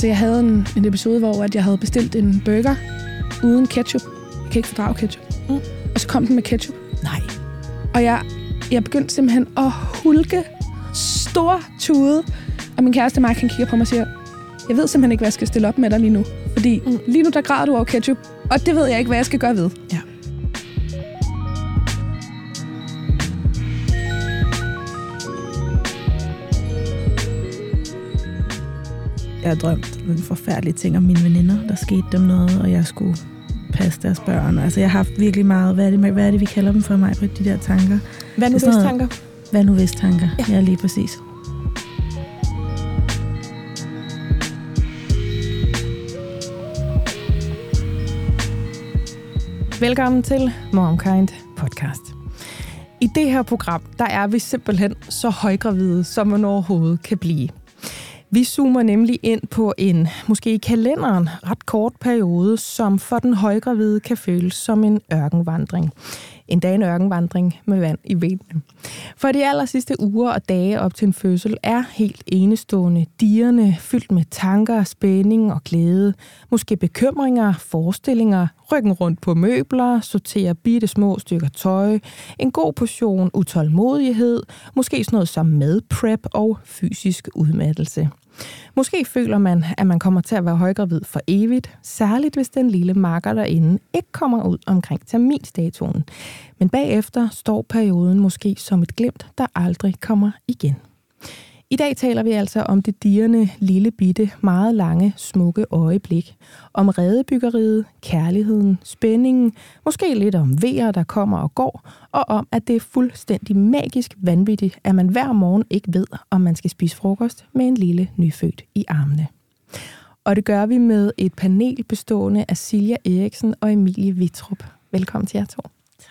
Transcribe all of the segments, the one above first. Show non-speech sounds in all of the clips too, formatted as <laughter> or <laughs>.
Altså, jeg havde en, en episode, hvor at jeg havde bestilt en burger uden ketchup. Jeg kan ikke fordrage ketchup. Mm. Og så kom den med ketchup. Nej. Og jeg, jeg begyndte simpelthen at hulke stor tude. Og min kæreste Mark, han kigger på mig og siger, jeg ved simpelthen ikke, hvad jeg skal stille op med dig lige nu. Fordi Mm. lige nu, der græder du over ketchup. Og det ved jeg ikke, hvad jeg skal gøre ved. Ja. Jeg har drømt nogle forfærdelige ting om mine veninder. Der skete dem noget, og jeg skulle passe deres børn. Altså, jeg har haft virkelig meget, hvad er det, hvad er det vi kalder dem for mig, på de der tanker? Hvad nu hvis tanker? Hvad nu hvis tanker? Ja. Ja, lige præcis. Velkommen til MomKind podcast. I det her program, der er vi simpelthen så højgravide, som man overhovedet kan blive. Vi zoomer nemlig ind på en, måske i kalenderen, ret kort periode, som for den højgravide kan føles som en ørkenvandring. Endda en ørkenvandring med vand i benene. For de aller sidste uger og dage op til en fødsel er helt enestående, dierne fyldt med tanker, spænding og glæde. Måske bekymringer, forestillinger, ryggen rundt på møbler, sortere bitte små stykker tøj, en god portion utålmodighed, måske sådan noget som madprep og fysisk udmattelse. Måske føler man, at man kommer til at være højgravid for evigt, særligt hvis den lille marker derinde ikke kommer ud omkring terminstatuen. Men bagefter står perioden måske som et glimt, der aldrig kommer igen. I dag taler vi altså om det dirrende, lille bitte, meget lange, smukke øjeblik. Om redebyggeriet, kærligheden, spændingen, måske lidt om vejer, der kommer og går, og om, at det er fuldstændig magisk vanvittigt, at man hver morgen ikke ved, om man skal spise frokost med en lille nyfødt i armene. Og det gør vi med et panel bestående af Silja Eriksen og Emilie Vitrup. Velkommen til jer to.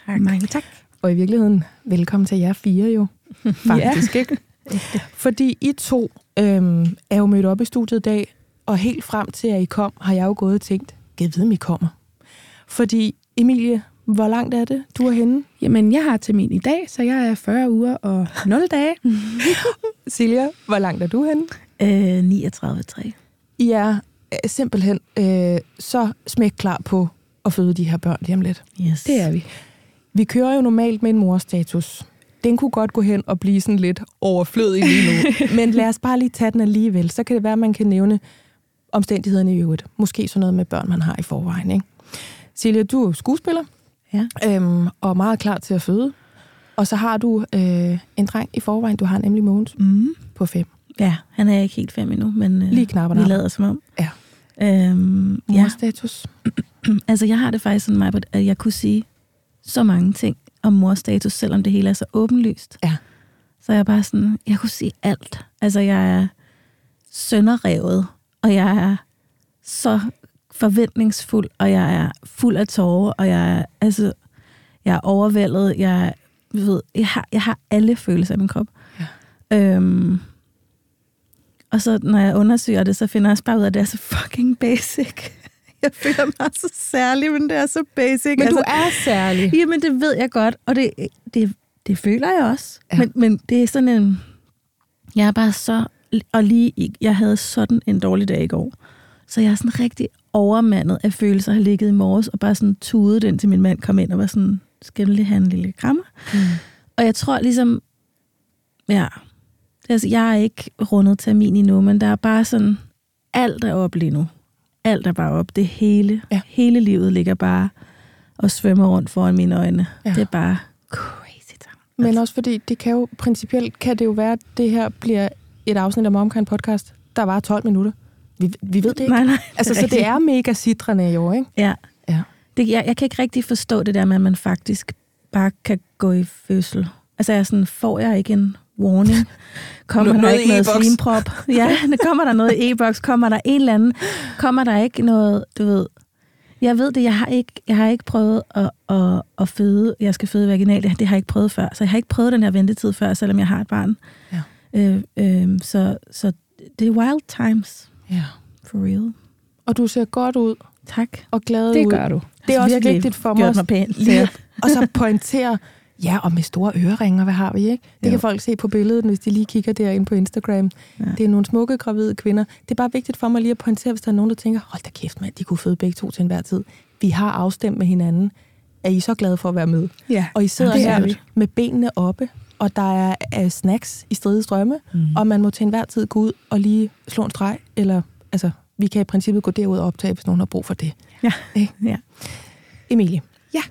Tak. Mange tak. Og i virkeligheden, velkommen til jer fire jo. <laughs> Faktisk, ikke? <laughs> Fordi I to øhm, er jo mødt op i studiet i dag, og helt frem til, at I kom, har jeg jo gået og tænkt, jeg ved, om I kommer. Fordi, Emilie, hvor langt er det, du er henne? Jamen, jeg har termin i dag, så jeg er 40 uger og 0 dage. <laughs> Silja, hvor langt er du henne? Øh, 39,3. I er øh, simpelthen øh, så smæk klar på at føde de her børn lige om lidt. Yes. Det er vi. Vi kører jo normalt med en morstatus. Den kunne godt gå hen og blive sådan lidt overflødig lige nu. <laughs> Men lad os bare lige tage den alligevel. Så kan det være, at man kan nævne omstændighederne i øvrigt. Måske sådan noget med børn, man har i forvejen. Ikke? Silja, du er skuespiller. Ja. Øhm, og meget klar til at føde. Og så har du øh, en dreng i forvejen. Du har nemlig Mogens Mm. på fem. Ja, han er ikke helt fem endnu, men øh, Lige knap og vi lader som om. Ja. Øhm, ja, Morstatus. <clears throat> altså jeg har det faktisk sådan, at jeg kunne sige så mange ting om morstatus, selvom det hele er så åbenlyst. Ja. Så jeg er bare sådan, jeg kunne sige alt. Altså jeg er sønderrevet, og jeg er så forventningsfuld, og jeg er fuld af tårer, og jeg er, altså, jeg er overvældet, jeg, er- ved, jeg, har, jeg har alle følelser i min krop. Ja. Øhm, og så når jeg undersøger det, så finder jeg også bare ud af, at det er så fucking basic. <laughs> Jeg føler mig så særlig, men det er så basic. Men du er særlig. Jamen, det ved jeg godt, og det, det, det føler jeg også. Ja. Men, men det er sådan en... Jeg er bare så... Og lige... Jeg havde sådan en dårlig dag i går. Så jeg er sådan rigtig overmandet af følelser, har ligget i morges, og bare sådan tudet den til min mand kom ind og var sådan, skal du lige have en lille krammer? Mm. Og jeg tror ligesom... Ja... Altså, jeg er ikke rundet termin endnu, men der er bare sådan... Alt er op lige nu. Alt er bare op. Det hele, Ja. hele livet ligger bare og svømmer rundt foran mine øjne. Ja. Det er bare crazy time. Men også fordi, det kan jo principielt, kan det jo være, at det her bliver et afsnit af Momkind podcast, der var 12 minutter. Vi, vi ved det ikke. Nej, nej. altså, så det er mega sidrende i år, ikke? Ja. Ja. Det, jeg, jeg kan ikke rigtig forstå det der med, at man faktisk bare kan gå i fødsel. Altså, jeg sådan, får jeg ikke en warning? Kommer Noget der ikke noget e-boks. slimprop? Ja, kommer der noget i e-boks? Kommer der en eller anden? Kommer der ikke noget, du ved... Jeg ved det, jeg har ikke, jeg har ikke prøvet at, at, at føde. Jeg skal føde vaginalt, det har jeg ikke prøvet før. Så jeg har ikke prøvet den her ventetid før, selvom jeg har et barn. Ja. Øh, øh, så, så det er wild times, ja. for real. Og du ser godt ud Tak. og glad Det ud. gør du. Det er også virkelig vigtigt for mig gjort også mig pænt. lige og så pointere, Ja, og med store øreringer, hvad har vi, ikke? Det Jo. kan folk se på billedet, hvis de lige kigger derinde på Instagram. Ja. Ja. Det er nogle smukke, gravide kvinder. Det er bare vigtigt for mig lige at pointere, hvis der er nogen, der tænker, hold da kæft, mand, de kunne føde begge to til enhver tid. Vi har afstemt med hinanden. Er I så glade for at være med? Ja. Og I sidder er her med benene oppe, og der er, er snacks i stride strømme, Mm. og man må til enhver tid gå ud og lige slå en streg, eller altså, vi kan i princippet gå derud og optage, hvis nogen har brug for det. Ja. Ikke? Ja. Emilie. Ja.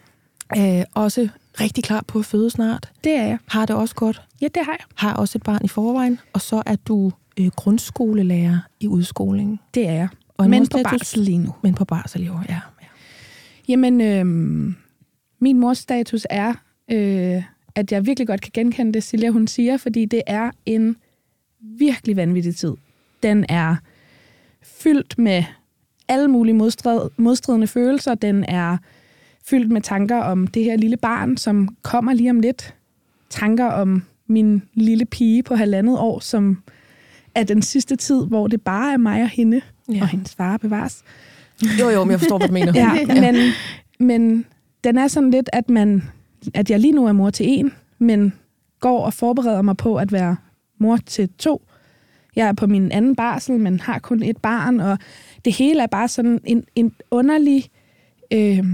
Øh, også rigtig klar på at føde snart. Det er jeg. Har det også godt. Ja, det har jeg. Har også et barn i forvejen. Og så er du øh, grundskolelærer i udskolingen. Det er jeg. Og Men på status- barsel lige nu. Men på barsel i år, ja. ja. Jamen, øhm, min mors status er, øh, at jeg virkelig godt kan genkende det, Silja hun siger, fordi det er en virkelig vanvittig tid. Den er fyldt med alle mulige modstrid, modstridende følelser. Den er fyldt med tanker om det her lille barn, som kommer lige om lidt. Tanker om min lille pige på halvandet år, som er den sidste tid, hvor det bare er mig og hende, Ja. og hendes far bevares. Jo, jo, men jeg forstår, hvad du mener. <laughs> Ja, men, men den er sådan lidt, at, man, at jeg lige nu er mor til en, men går og forbereder mig på at være mor til to. Jeg er på min anden barsel, men har kun et barn, og det hele er bare sådan en, en underlig, øh,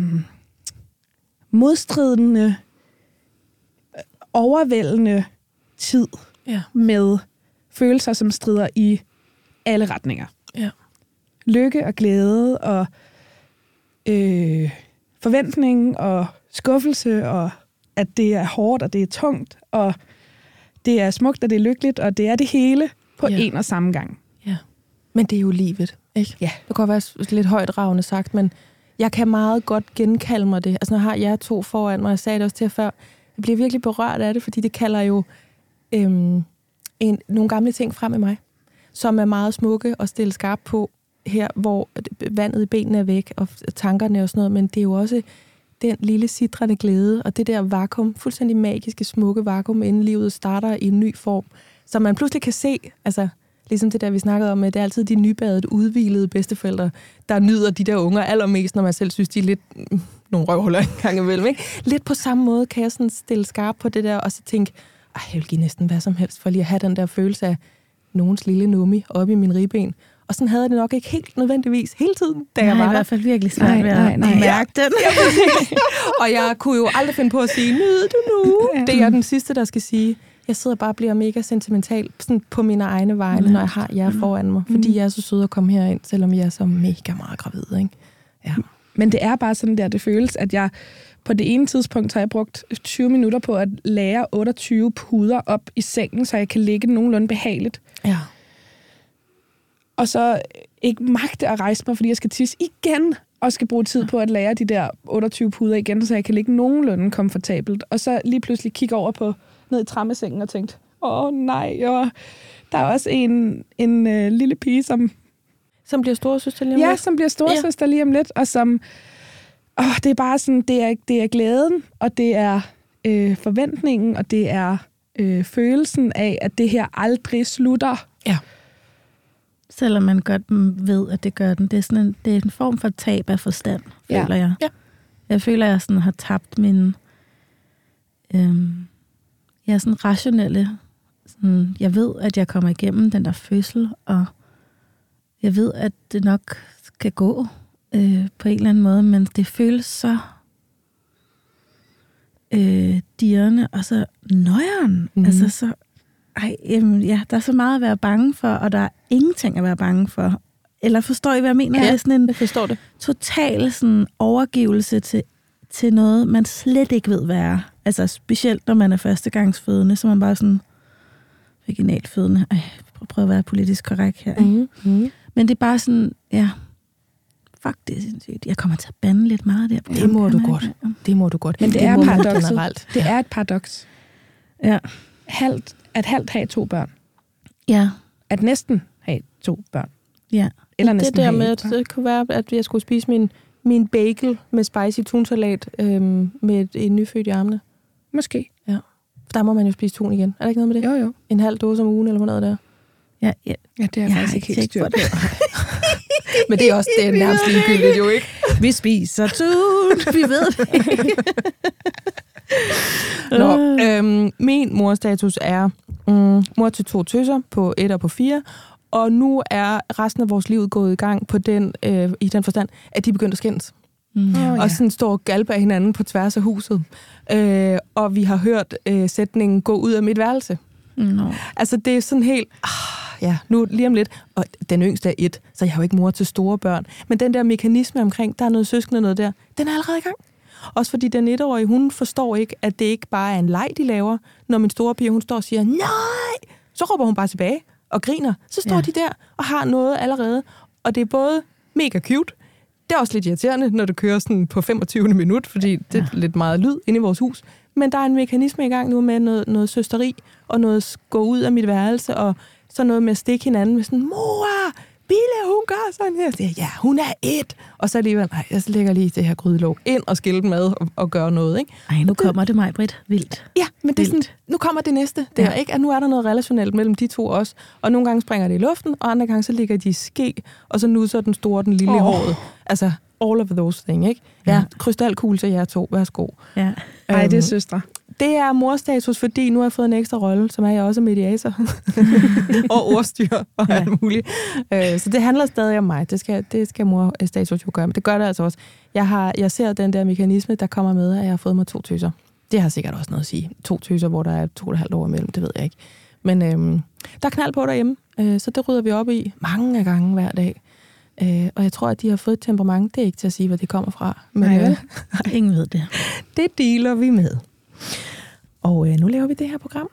modstridende, overvældende tid Ja. med følelser, som strider i alle retninger ja. lykke og glæde og øh, forventning og skuffelse og at det er hårdt og det er tungt og det er smukt og det er lykkeligt og det er det hele på Ja. en og samme gang. Ja. Men det er jo livet, ikke? Ja. Det kan godt være lidt højt ravende sagt, men jeg kan meget godt genkalde mig det. Altså, nu har jeg to foran mig, jeg sagde det også til jer før. Jeg bliver virkelig berørt af det, fordi det kalder jo øhm, en, nogle gamle ting frem i mig, som er meget smukke og stille skarp på her, hvor vandet i benene er væk, og tankerne og sådan noget, men det er jo også den lille sidrende glæde, og det der vakuum, fuldstændig magiske, smukke vakuum, inden livet starter i en ny form, som man pludselig kan se, altså ligesom det der, vi snakkede om, at det er altid de nybadede, udvilede bedsteforældre, der nyder de der unger allermest, når man selv synes, de er lidt <laughs> nogle røvhuller en gang imellem. Ikke? Lidt på samme måde kan jeg sådan stille skarp på det der, og så tænke, jeg vil give næsten hvad som helst, for lige at have den der følelse af nogens lille nummi oppe i min ribben. Og sådan havde jeg det nok ikke helt nødvendigvis hele tiden, da jeg jeg var i hvert fald virkelig svært Nej, ved at nej, nej. mærke den. og jeg kunne jo aldrig finde på at sige, nyd du nu. Ja. Det er den sidste, der skal sige. Jeg sidder bare og bliver mega sentimental sådan på mine egne vegne, Ja. når jeg har jer foran mig. Fordi Mm. jeg er så sød at komme herind, selvom jeg er så mega meget gravid. Ikke? Ja. Men det er bare sådan der, det føles, at jeg på det ene tidspunkt har jeg brugt 20 minutter på at lære 28 puder op i sengen, så jeg kan ligge nogenlunde behageligt. ja. og så ikke magte at rejse mig, fordi jeg skal tisse igen, og skal bruge tid på at lære de der 28 puder igen, så jeg kan ligge nogenlunde komfortabelt. Og så lige pludselig kigge over på ned i trammesengen og tænkte, åh nej, og der er også en, en øh, lille pige, som, Som bliver store søster lige om ja, lidt. som bliver storsøster lige om lidt, og som, åh, det er bare sådan, det er, det er glæden, og det er øh, forventningen, og det er øh, følelsen af, at det her aldrig slutter. Ja. Selvom man godt ved, at det gør den. Det er, sådan en, det er en form for tab af forstand, Ja. føler jeg. Ja. Jeg føler, at jeg sådan har tabt min... Øhm, jeg er sådan rationelle... Sådan, jeg ved, at jeg kommer igennem den der fødsel, og jeg ved, at det nok skal gå øh, på en eller anden måde, men det føles så øh, dirrende, og så nøjeren. Mm. Altså så, ej, jamen, ja, der er så meget at være bange for, og der er ingenting at være bange for. Eller forstår I, hvad jeg mener? Ja, det er sådan en Jeg forstår det. total sådan, overgivelse til, til noget, man slet ikke ved, hvad er. Altså specielt, når man er førstegangsfødende, så er man bare sådan, vaginalt fødende. Ej, prøv, prøv at være politisk korrekt her. ikke? Mm. Mm. Men det er bare sådan, ja, fuck, det er sindssygt. Jeg kommer til at bande lidt meget der. Det må du godt. Det må du godt. Men det, det er paradokset. generelt. Det er et paradoks. Ja. Halvt, at halvt have to børn. Ja, At næsten have to børn. ja. Eller det næsten der have med, at det kunne være, at jeg skulle spise min, min bagel med spicy tunsalat øhm, med en nyfødt i armene. Måske. Der må man jo spise tun igen. Er der ikke noget med det? Jo, jo. En halv dose om ugen, eller hvad noget der? ja, ja. Ja, det er Jeg faktisk ikke helt styr på. <laughs> Men det er også det er nærmest ligegyldigt jo, ikke? Vi spiser tun, vi ved det. <laughs> Nå, øhm, min morstatus er mm, mor til to tøser på et og på fire, og nu er resten af vores liv gået i gang på den, øh, i den forstand, at de begyndte at skændes. Mm. Åh, Og sådan står og galpe af hinanden på tværs af huset. Øh, og vi har hørt øh, sætningen gå ud af mit værelse. Nå. Altså, det er sådan helt... Ah, ja, nu lige om lidt. Og den yngste er et, så jeg har jo ikke mor til store børn. Men den der mekanisme omkring, der er noget søskende noget der, den er allerede i gang. Også fordi den etårige, hun forstår ikke, at det ikke bare er en leg, de laver. Når min store pige, hun står og siger, nej, så råber hun bare tilbage og griner. Så står ja. de der og har noget allerede. Og det er både mega cute, det er også lidt irriterende, når det kører sådan på 25. minut, fordi det er lidt meget lyd inde i vores hus. Men der er en mekanisme i gang nu med noget, noget søsteri, og noget gå ud af mit værelse, og så noget med at stikke hinanden med sådan, mor, Bille, hun gør sådan her. Så siger ja, hun er et. Og så alligevel, nej, jeg lægger lige det her grydelåg ind og skille dem ad og, og gøre noget, ikke? Ej, nu kommer det mig, Britt. Vildt. Ja, men det er sådan, nu kommer det næste der, Ja. ikke? At nu er der noget relationelt mellem de to også. Og nogle gange springer det i luften, og andre gange så ligger de i ske, og så nusser den store den lille oh. håret. Altså, all of those thing, ikke? Ja, Ja. krystalkugle til jer to. Værsgo. Ja. Ej, det er Øhm, søstre. Det er morstatus, fordi nu har jeg fået en ekstra rolle, som er jeg også mediator <laughs> og ordstyr og Ja. alt muligt. Øh, så det handler stadig om mig. Det skal, det skal morstatus jo gøre, men det gør det altså også. Jeg, har, jeg ser den der mekanisme, der kommer med, at jeg har fået mig to tøser. Det har sikkert også noget at sige. To tøser, hvor der er to og et halvt år imellem, det ved jeg ikke. Men øhm, der er knald på derhjemme, øh, så det rydder vi op i mange gange hver dag. Øh, og jeg tror, at de har fået et temperament. Det er ikke til at sige, hvor det kommer fra. Men Nej, øh, Ingen ved det. <laughs> det dealer vi med. Og øh, nu laver vi det her program.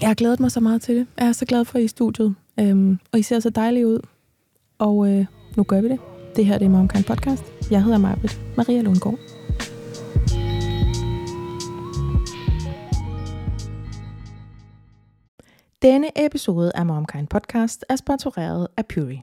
Jeg har glædet mig så meget til det. Jeg er så glad for, at I er i studiet. Øhm, og I ser så dejlige ud. Og øh, nu gør vi det. Det her det er Momkind Podcast. Jeg hedder Marbet Maria Lundgaard. Denne episode af Momkind Podcast er sponsoreret af Puri.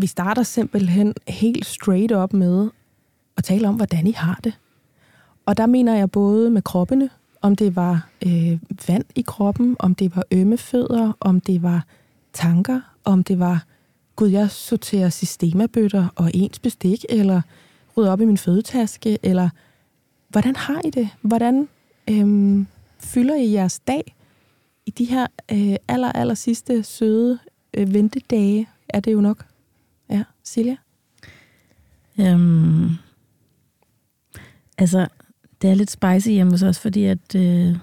Vi starter simpelthen helt straight up med at tale om, hvordan I har det. Og der mener jeg både med kroppene, om det var øh, vand i kroppen, om det var ømme fødder, om det var tanker, om det var, gud, jeg sorterer systemabøtter og ens bestik, eller rydder op i min fødetaske, eller hvordan har I det? Hvordan øhm, fylder I jeres dag i de her øh, aller, aller sidste søde øh, ventedage? Er det jo nok. Ja, Silja? Øhm, altså, det er lidt spicy hjemme hos os, fordi at øh,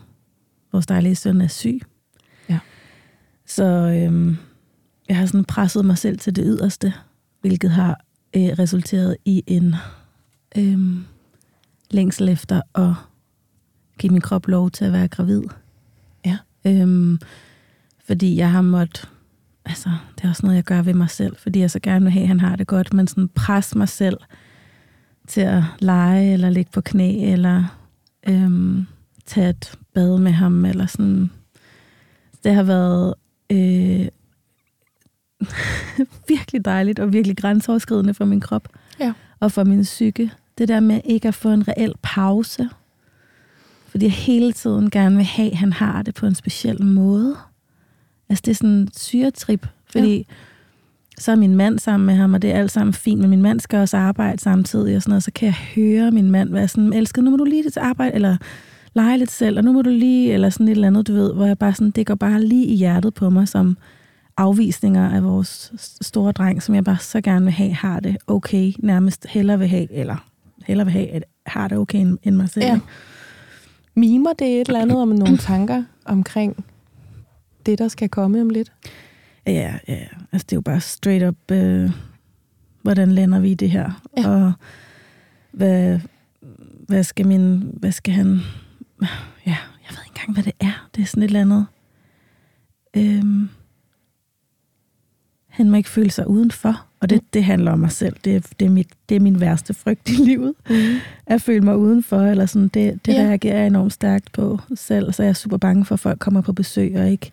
vores dejlige søn er syg. Ja. Så øhm, jeg har sådan presset mig selv til det yderste, hvilket har øh, resulteret i en øhm, længsel efter at give min krop lov til at være gravid. Ja. Øhm, fordi jeg har måttet altså, det er også noget, jeg gør ved mig selv, fordi jeg så gerne vil have, at han har det godt, men sådan presse mig selv til at lege, eller ligge på knæ, eller øhm, tage et bad med ham, eller sådan. Det har været øh, <laughs> virkelig dejligt, og virkelig grænseoverskridende for min krop, Ja. og for min psyke. Det der med ikke at få en reel pause, fordi jeg hele tiden gerne vil have, at han har det på en speciel måde. Altså det er sådan en syretrip, fordi ja. så er min mand sammen med ham, og det er alt sammen fint, men min mand skal også arbejde samtidig, og sådan noget, så kan jeg høre min mand være sådan, elsket, nu må du lige til arbejde, eller lege lidt selv, og nu må du lige, eller sådan et eller andet, du ved, hvor jeg bare sådan, det går bare lige i hjertet på mig, som afvisninger af vores store dreng, som jeg bare så gerne vil have, har det okay, nærmest hellere vil have, eller hellere vil have, at har det okay end, end mig selv. Ja. Mimer det et eller andet <clears throat> om nogle tanker omkring det, der skal komme om lidt? Ja, ja. Altså, det er jo bare straight up, øh, hvordan lander vi i det her? Ja. Og hvad, hvad skal min, hvad skal han, ja, jeg ved ikke engang, hvad det er. Det er sådan et eller andet. Øhm, han må ikke føle sig udenfor, og det, det handler om mig selv. Det, er- det, er, mit, det er min værste frygt i <laughs> livet. Mm. At føle mig udenfor, eller sådan, det, det ja. reagerer jeg enormt stærkt på selv. Så jeg er super bange for, at folk kommer på besøg og ikke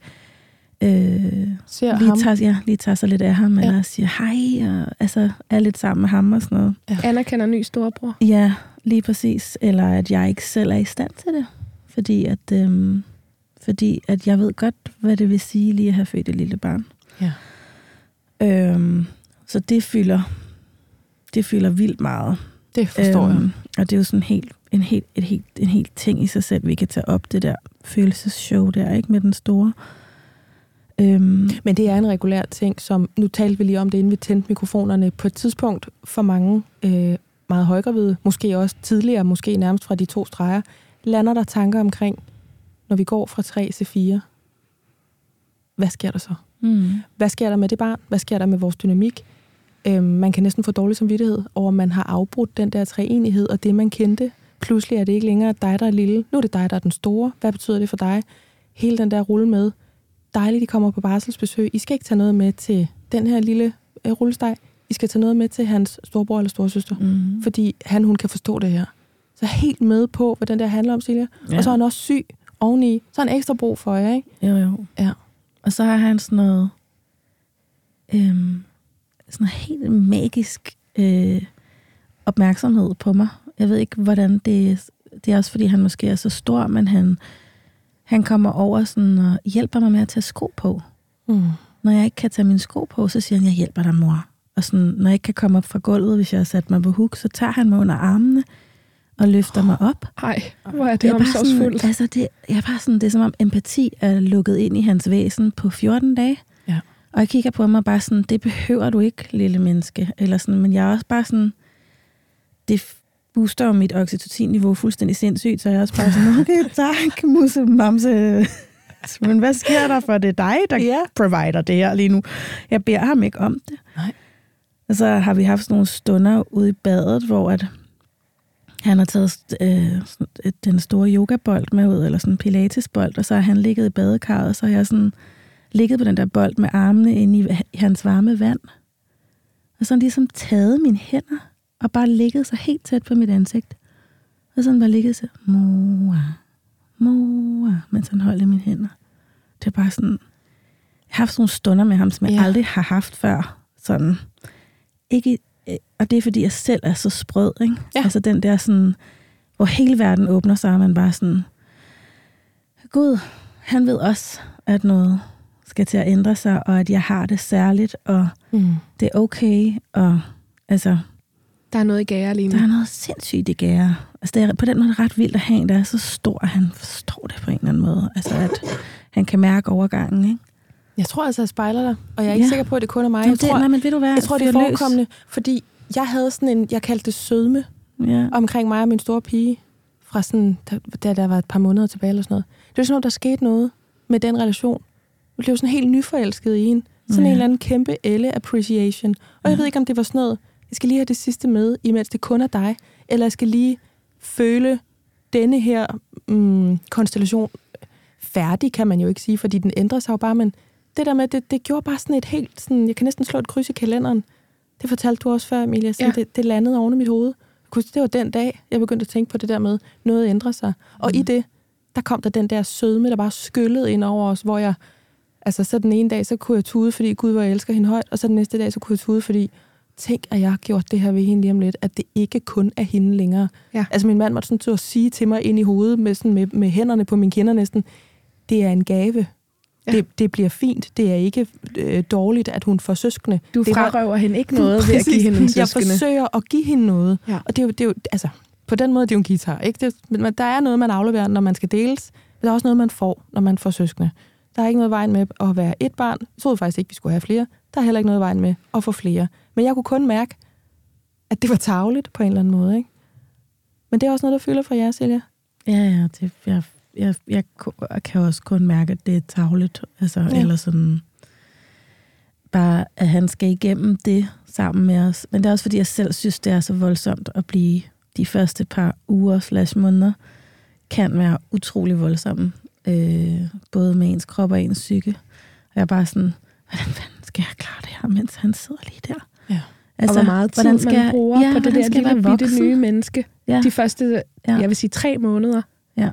øh, Ser lige, ham. tager, ja, lige tager sig lidt af ham, Ja. ja. eller siger hej, og altså, er lidt sammen med ham og sådan noget. Anerkender ny storebror. Ja, lige præcis. Eller at jeg ikke selv er i stand til det. Fordi at, øhm, fordi at jeg ved godt, hvad det vil sige lige at have født et lille barn. Ja. Øhm, så det fylder, det fylder vildt meget. Det forstår jeg. Og det er jo sådan helt, en, helt, et helt, en helt ting i sig selv, vi kan tage op, det der følelsesshow der, ikke med den store. Øhm, Men det er en regulær ting, som nu talte vi lige om det, inden vi tændte mikrofonerne. På et tidspunkt for mange øh, meget højgravide, måske også tidligere, måske nærmest fra de to streger, lander der tanker omkring, når vi går fra 3 til 4. Hvad sker der så? mm, Hvad sker der med det barn? Hvad sker der med vores dynamik? Øhm, man kan næsten få dårlig samvittighed over, at man har afbrudt den der treenighed, og det man kendte. Pludselig er det ikke længere dig, der er lille. Nu er det dig, der er den store. Hvad betyder det for dig? Hele den der rulle med. Dejligt, I kommer på barselsbesøg. I skal ikke tage noget med til den her lille øh, rullesteg. I skal tage noget med til hans storbror eller storsøster. mm, Fordi han, hun kan forstå det her. Så er helt med på, hvad den der handler om, Silja. Ja. Og så er han også syg oveni. Så har han ekstra brug for jer, ikke? Jo, jo. Ja. Og så har han sådan noget, øhm, sådan noget helt magisk øh, opmærksomhed på mig. Jeg ved ikke, hvordan det Det er også, fordi han måske er så stor, men han, han kommer over sådan og hjælper mig med at tage sko på. Mm. Når jeg ikke kan tage mine sko på, så siger han, jeg hjælper dig, mor. Og sådan, når jeg ikke kan komme op fra gulvet, hvis jeg har sat mig på huk, så tager han mig under armene og løfter mig op. Ej, hvor er Jeg det bare omsorgsfuldt. sådan, altså det, jeg er bare sådan, det er som om empati er lukket ind i hans væsen på 14 dage. Ja. Og jeg kigger på mig bare sådan, det behøver du ikke, lille menneske. Eller sådan, men jeg er også bare sådan, det booster jo mit oxytocin-niveau fuldstændig sindssygt, så jeg er også bare sådan, okay, <laughs> tak, musse, mamse. <laughs> Men hvad sker der for det er dig, der Ja. provider det her lige nu? Jeg beder ham ikke om det. Nej. Og så har vi haft sådan nogle stunder ude i badet, hvor at han har taget øh, sådan den store yogabold med ud, eller sådan en pilatesbold, og så har han ligget i badekarret, og så har jeg sådan ligget på den der bold med armene inde i, hans varme vand. Og så har han ligesom taget mine hænder, og bare ligget så helt tæt på mit ansigt. Og sådan bare ligget så, mor, mor, mens han holdt i mine hænder. Det er bare sådan, jeg har haft sådan nogle stunder med ham, som jeg Ja. aldrig har haft før. Sådan, ikke, øh, og det er fordi, jeg selv er så sprød, ikke? Ja. Altså den der sådan, hvor hele verden åbner sig, og man bare sådan, Gud, han ved også, at noget skal til at ændre sig, og at jeg har det særligt, og Mm. det er okay, og altså, Der er noget i gære lige nu. der er noget sindssygt i gære. Altså, det er på den måde ret vildt at have en, der er så stor, at han forstår det på en eller anden måde. Altså, at han kan mærke overgangen, ikke? Jeg tror altså, jeg spejler dig, og jeg er ikke Ja. sikker på, at det kun er mig. Jamen, Jeg det, tror, nej, men ved du hvad? jeg tror det er forekommende, fordi jeg havde sådan en, jeg kaldte det sødme, Ja. omkring mig og min store pige, fra sådan, da, da der var et par måneder tilbage eller sådan noget. Det var sådan, om der skete noget med den relation. Jeg blev sådan helt nyforelsket i en. Sådan Ja. en eller anden kæmpe elle appreciation. Og jeg ved ikke, om det var sådan noget, jeg skal lige have det sidste med, imens det kun er dig, eller jeg skal lige føle denne her mm, konstellation færdig, kan man jo ikke sige, fordi den ændrer sig jo bare, men det der med, det, det gjorde bare sådan et helt, sådan, jeg kan næsten slå et kryds i kalenderen. Det fortalte du også før, Emilia. Sådan, Ja. det, det landede oven i mit hoved. Det var den dag, jeg begyndte at tænke på det der med, noget ændrer sig. Og mm. i det, der kom der den der sødme, der bare skyllede ind over os, hvor jeg, altså så den ene dag, så kunne jeg tude, fordi Gud, hvor jeg elsker hende højt, og så den næste dag, så kunne jeg tude, fordi tænk, at jeg har gjort det her ved hende lige om lidt, at det ikke kun er hende længere. Ja. Altså min mand måtte sådan til at sige til mig ind i hovedet, med, sådan med, med hænderne på mine kinder næsten, det er en gave. Ja. Det, det bliver fint. Det er ikke øh, dårligt, at hun får søskende. Du det var- frarøver hende ikke noget ved at give Præcis. hende en Jeg søskende. forsøger at give hende noget. Ja. Og det er, jo, det er jo, altså, på den måde, det er jo en guitar, ikke? Det, men der er noget, man afleverer, når man skal deles. Men der er også noget, man får, når man får søskende. Der er ikke noget vejen med at være et barn. Jeg troede faktisk ikke, vi skulle have flere. Der er heller ikke noget vejen med at få flere. Men jeg kunne kun mærke, at det var tageligt på en eller anden måde, ikke? Men det er også noget, der fylder for jer, Silja. Ja, ja, det, jeg jeg, jeg ko- kan også kun mærke, at det er tavligt. Altså, ja. Eller sådan, bare at han skal igennem det sammen med os. Men det er også, fordi jeg selv synes, det er så voldsomt at blive de første par uger slash måneder, kan være utrolig voldsomme. Øh, både med ens krop og ens psyke. Og jeg er bare sådan, hvordan fanden skal jeg klare det her, mens han sidder lige der? Altså, og hvor meget tid man bruger ja, på det hvordan der skal lille bitte nye menneske. Ja, De første, ja, jeg vil sige, tre måneder. ja.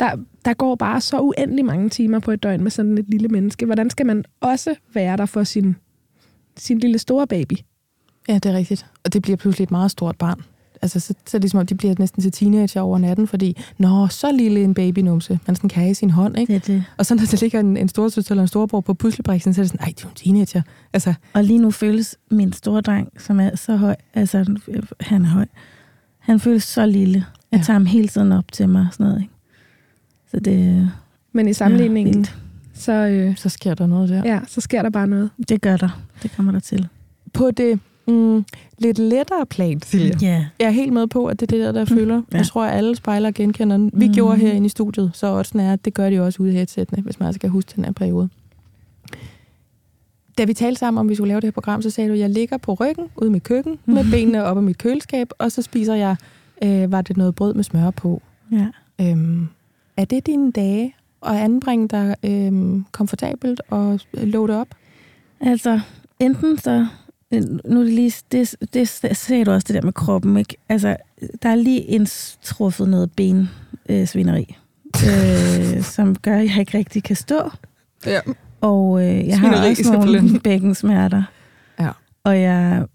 Der, der går bare så uendelig mange timer på et døgn med sådan et lille menneske. Hvordan skal man også være der for sin, sin lille store baby? Ja, det er rigtigt. Og det bliver pludselig et meget stort barn. Altså, så, så er det som om, de bliver næsten til teenager over natten, fordi, nå, så lille en babynumse, man sådan kan have i sin hånd, ikke? Det er det. Og så når der ligger en, en storsøster eller en storebror på puslebriksen, så er det sådan, ej, de er jo en teenager. Altså, Og lige nu føles min store dreng, som er så høj, altså han er høj, han føles så lille. Jeg Ja. tager ham hele tiden op til mig og sådan noget. Ikke? Så det, Men i sammenligningen, vildt. så, øh, så sker der noget der. ja, så sker der bare noget. det gør der. Det kommer der til. På det mm, lidt lettere plan, Silja. Ja. Jeg er helt med på, at det er det der, der føler. ja. Jeg tror, at alle spejler genkender den. Vi Mm. gjorde herinde i studiet, så også er, at det gør de også ude i headsættene, hvis man altså kan huske den her periode. Da vi talte sammen om, at vi skulle lave det her program, så sagde du, at jeg ligger på ryggen ude i mit køkken, <laughs> med benene op af mit køleskab, og så spiser jeg, øh, var det noget brød med smør på. ja. Øhm, er det dine dage at anbringe dig øhm, komfortabelt og låde op? Altså, enten så... Nu er det lige... Det, det sagde du også, det der med kroppen, ikke? Altså, der er lige indtruffet noget ben øh, <laughs> øh, som gør, at jeg ikke rigtig kan stå. Ja. Og øh, jeg har Svineri, også nogle <laughs> bækkensmerter. Ja. Og jeg,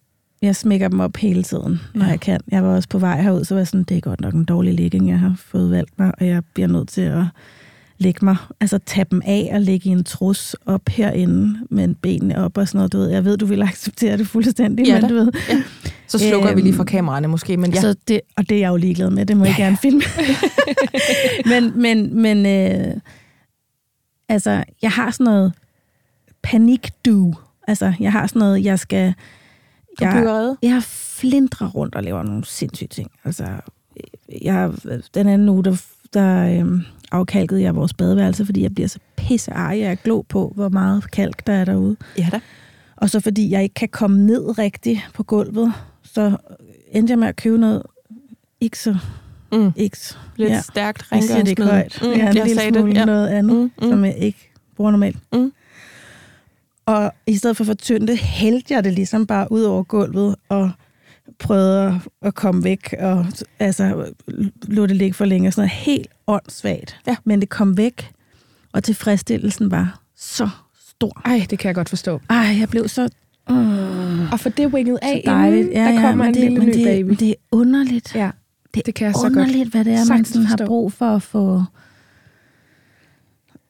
jeg smækker dem op hele tiden, når Ja. jeg kan. Jeg var også på vej herud, så var jeg sådan, det er godt nok en dårlig ligging, jeg har fået valgt mig, og jeg bliver nødt til at lægge mig, altså tage dem af og lægge i en trus op herinde med benene op og sådan noget. Du ved, jeg ved, du vil acceptere det fuldstændig, Ja men da. du ved. Så slukker øhm, vi lige for Øhm, kameraerne måske, men ja. Ja. Så det, og det er jeg jo ligeglad med, det må jeg gerne filme. <laughs> men men, men øh, altså, jeg har sådan noget panik-do. Altså, jeg har sådan noget, jeg skal... Jeg, byggeriet. jeg flindrer rundt og laver nogle sindssyge ting. Altså, jeg, den anden uge, der, der øhm, afkalkede jeg vores badeværelse, fordi jeg bliver så pisse jeg er glå på, hvor meget kalk der er derude. Ja da. Og så fordi jeg ikke kan komme ned rigtigt på gulvet, så endte jeg med at købe noget ikke så... Mm. Ikke Lidt ja. stærkt Jeg siger det ikke højt. Mm, ja, en jeg lille sagde smule det. Ja. noget andet, Mm, mm, mm. mm. som jeg ikke bruger normalt. Mm. Og i stedet for at fortynde det, hældte jeg det ligesom bare ud over gulvet og prøvede at, komme væk og altså, lå det ligge for længe og sådan noget. Helt åndssvagt. Ja. Men det kom væk, og tilfredsstillelsen var så stor. Ej, det kan jeg godt forstå. Ej, jeg blev så... Uh, Og for det winget af, så dejligt. inden der kommer men en det, lille ny det, baby. Det er underligt. Ja, det, det kan jeg så underligt, godt hvad det er, man sådan har brug for at få...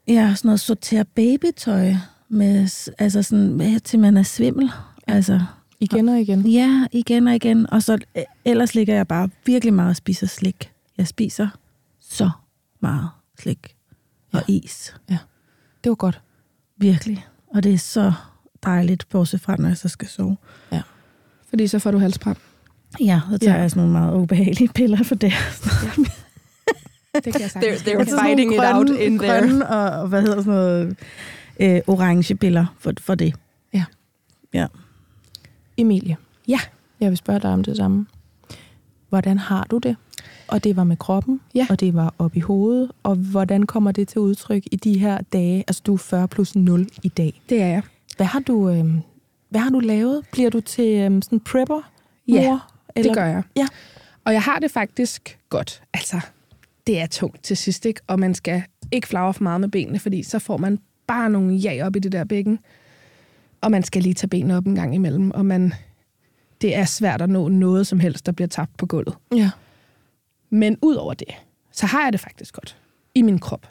Ja, sådan noget sortere babytøj, med, altså sådan, til man er svimmel. Altså, Igen og igen. ja, igen og igen. Og så øh, ellers ligger jeg bare virkelig meget og spiser slik. Jeg spiser så meget slik og is. Det var godt. Virkelig. Og det er så dejligt, bortset fra, når jeg så skal sove. Fordi så får du halsbrand. Ja, så tager Ja. jeg sådan nogle meget ubehagelige piller for det. Det kan jeg They're- sagtens. they're forstå. fighting it out in there. grønne og, og hvad hedder sådan noget, øh, orange piller for, for det. Emilie. Ja. Jeg vil spørge dig om det samme. Hvordan har du det? Og det var med kroppen, Ja. og det var op i hovedet. Og hvordan kommer det til udtryk i de her dage? Altså, du er 40 plus 0 i dag. Det er jeg. Hvad har du, øh, hvad har du lavet? Bliver du til øh, sådan prepper? Ja, mor, Det gør jeg. Ja. Og jeg har det faktisk godt. Altså, det er tungt til sidst, ikke? Og man skal ikke flagre for meget med benene, fordi så får man bare nogle ja op i det der bækken. Og man skal lige tage benene op en gang imellem, og man, det er svært at nå noget som helst, der bliver tabt på gulvet. Ja. Men ud over det, så har jeg det faktisk godt i min krop.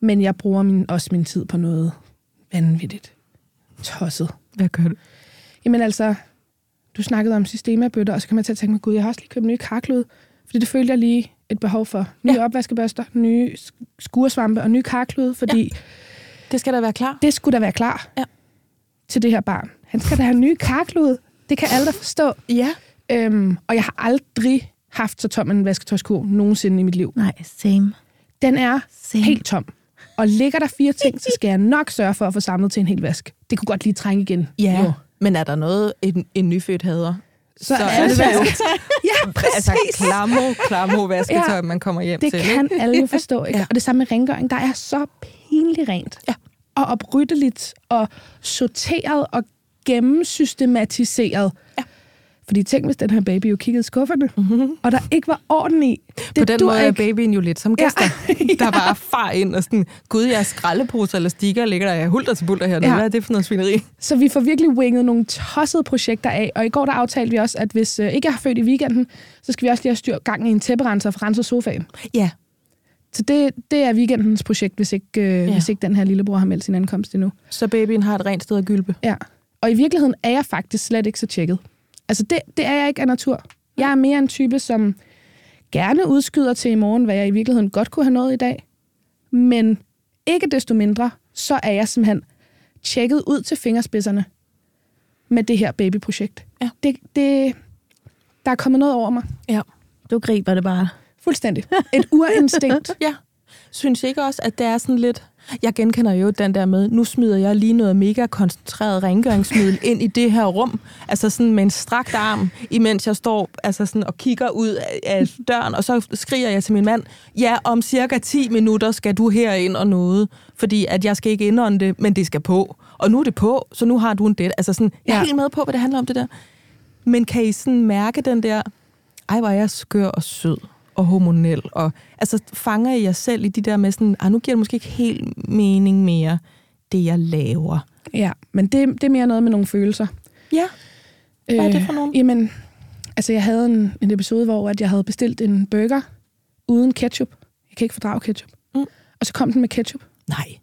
Men jeg bruger min, også min tid på noget vanvittigt tosset. Hvad gør du? Jamen altså, du snakkede om systemabøtter, og så kan man til at tænke mig, gud, jeg har også lige købt nye karklud, fordi det følte jeg lige et behov for. Nye ja. opvaskebørster, nye sk- skuresvampe og nye karklud, fordi ja. Det skal da være klar. det skulle da være klar Ja. til det her barn. Han skal da have nye karklud. Det kan alle da forstå. Ja. Øhm, og jeg har aldrig haft så tom en vasketøjskurv nogensinde i mit liv. Nej, same. Den er same. helt tom. Og ligger der fire ting, så skal jeg nok sørge for at få samlet til en hel vask. Det kunne godt lige trænge igen. Ja, Jo. men er der noget, en, en nyfødt hader? Så, så er det vasketøj. Ja, præcis. Altså, klamo, klamo vasketøj, Ja. man kommer hjem Det til. kan alle jo forstå, ikke? Ja. Ja. Og det samme med rengøring. Der er så pinligt rent. Ja. Og opryddeligt, og sorteret, og gennemsystematiseret. Ja. Fordi tænk, hvis den her baby jo kiggede i skufferne, mm-hmm. og der ikke var orden i. Det På den måde er ikke. babyen jo lidt som Ja. gæster, <laughs> der bare far ind og sådan, gud, jeg skraldeposer eller stikker ligger der, jeg hulter til bulter her. Ja. Ja. Hvad er det for noget svineri? Så vi får virkelig winget nogle tossede projekter af. Og i går der aftalte vi også, at hvis øh, ikke jeg har født i weekenden, så skal vi også lige have styr gang i en tæpperenser og få renset sofaen. Ja, Så det, det er weekendens projekt, hvis ikke, øh, Ja. hvis ikke den her lillebror har meldt sin ankomst endnu. så babyen har et rent sted at gylpe. Ja. Og i virkeligheden er jeg faktisk slet ikke så tjekket. Altså, det, det er jeg ikke af natur. Jeg er mere en type, som gerne udskyder til i morgen, hvad jeg i virkeligheden godt kunne have nået i dag. Men ikke desto mindre, så er jeg simpelthen tjekket ud til fingerspidserne med det her babyprojekt. Ja. Det, det, der er kommet noget over mig. Ja. Du griber det bare. Fuldstændig. Et urinstinkt. <laughs> Ja. Synes ikke også, at det er sådan lidt... Jeg genkender jo den der med, nu smider jeg lige noget mega koncentreret rengøringsmiddel ind i det her rum, altså sådan med en strakt arm, imens jeg står altså sådan og kigger ud af- af døren, og så skriger jeg til min mand, ja, om cirka 10 minutter skal du herind og noget, fordi at jeg skal ikke indånde det, men det skal på. Og nu er det på, så nu har du en det. Altså sådan, jeg er Ja. helt med på, hvad det handler om det der. Men kan I sådan mærke den der, ej, hvor er jeg skør og sød og hormonel, og altså fanger I jer selv i de der med sådan, ah, nu giver det måske ikke helt mening mere, det jeg laver. Ja, men det, det er mere noget med nogle følelser. Ja, Hvad er det for nogle? Øh, jamen, altså jeg havde en, en episode, hvor at jeg havde bestilt en burger uden ketchup. Jeg kan ikke fordrage ketchup. Mm. Og så kom den med ketchup. nej.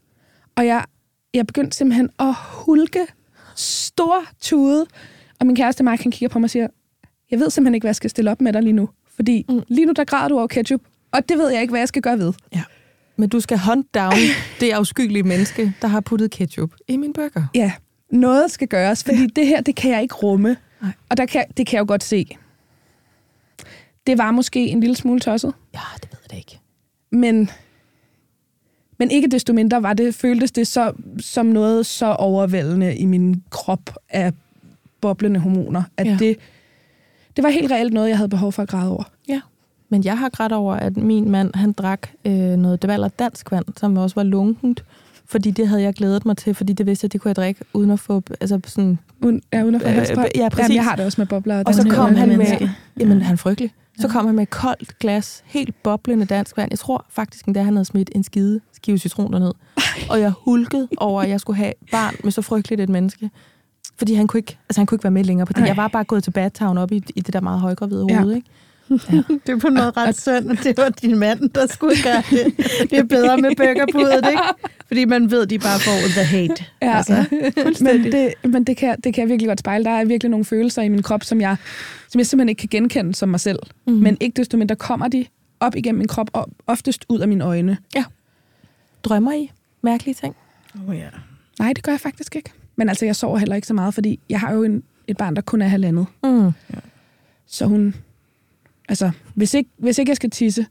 Og jeg, jeg begyndte simpelthen at hulke stor tude. Og min kæreste Mark, han kigger på mig og siger, jeg ved simpelthen ikke, hvad jeg skal stille op med dig lige nu. Fordi Mm. lige nu, der græder du over ketchup. Og det ved jeg ikke, hvad jeg skal gøre ved. Ja. Men du skal hunt down <laughs> det afskyelige menneske, der har puttet ketchup i min burger. Ja, noget skal gøres, fordi det her, det kan jeg ikke rumme. Nej. Og der kan, det kan jeg jo godt se. Det var måske en lille smule tosset, Ja, det ved jeg da ikke. men, men ikke desto mindre var det, føltes det så, som noget så overvældende i min krop af boblende hormoner, at ja. det, det var helt reelt noget, jeg havde behov for at græde over. Ja. Men jeg har grædt over, at min mand, han drak øh, noget dvaler dansk vand, som også var lunkent, fordi det havde jeg glædet mig til, fordi det vidste jeg, det kunne jeg drikke, uden at få, altså sådan, Uden, ja, uden at få Øh, ja, præcis. Jamen, jeg har det også med bobler. Og så den her kom han med- menneske. Jamen, han er frygtelig. Så kom han med et koldt glas, helt boblende dansk vand. Jeg tror faktisk endda, han havde smidt en skide skive citron derned. Og jeg hulkede over, at jeg skulle have barn med så frygteligt et menneske. Fordi han kunne ikke, altså han kunne ikke være med længere på det. Nej. Jeg var bare gået til badtown op i, i det der meget højgravide Ja. hoved, ikke? <laughs> Det er på en måde ret synd, og det var din mand, der skulle gøre det. <laughs> Det er bedre med burgerpudet, ikke? Fordi man ved, de bare får the hate. <laughs> Ja, Altså, men, det, men det, kan, det kan jeg virkelig godt spejle. Der er virkelig nogle følelser i min krop, som jeg, som jeg simpelthen ikke kan genkende som mig selv. Mhm. Mm. Men ikke desto mindre kommer de op igennem min krop, og oftest ud af mine øjne. Drømmer I mærkelige ting? oh, ja. Nej, det gør jeg faktisk ikke. Men altså, jeg sover heller ikke så meget, fordi jeg har jo en, et barn, der kun er halvandet. Mm. Så hun... Altså, hvis ikke, hvis ikke jeg skal tisse,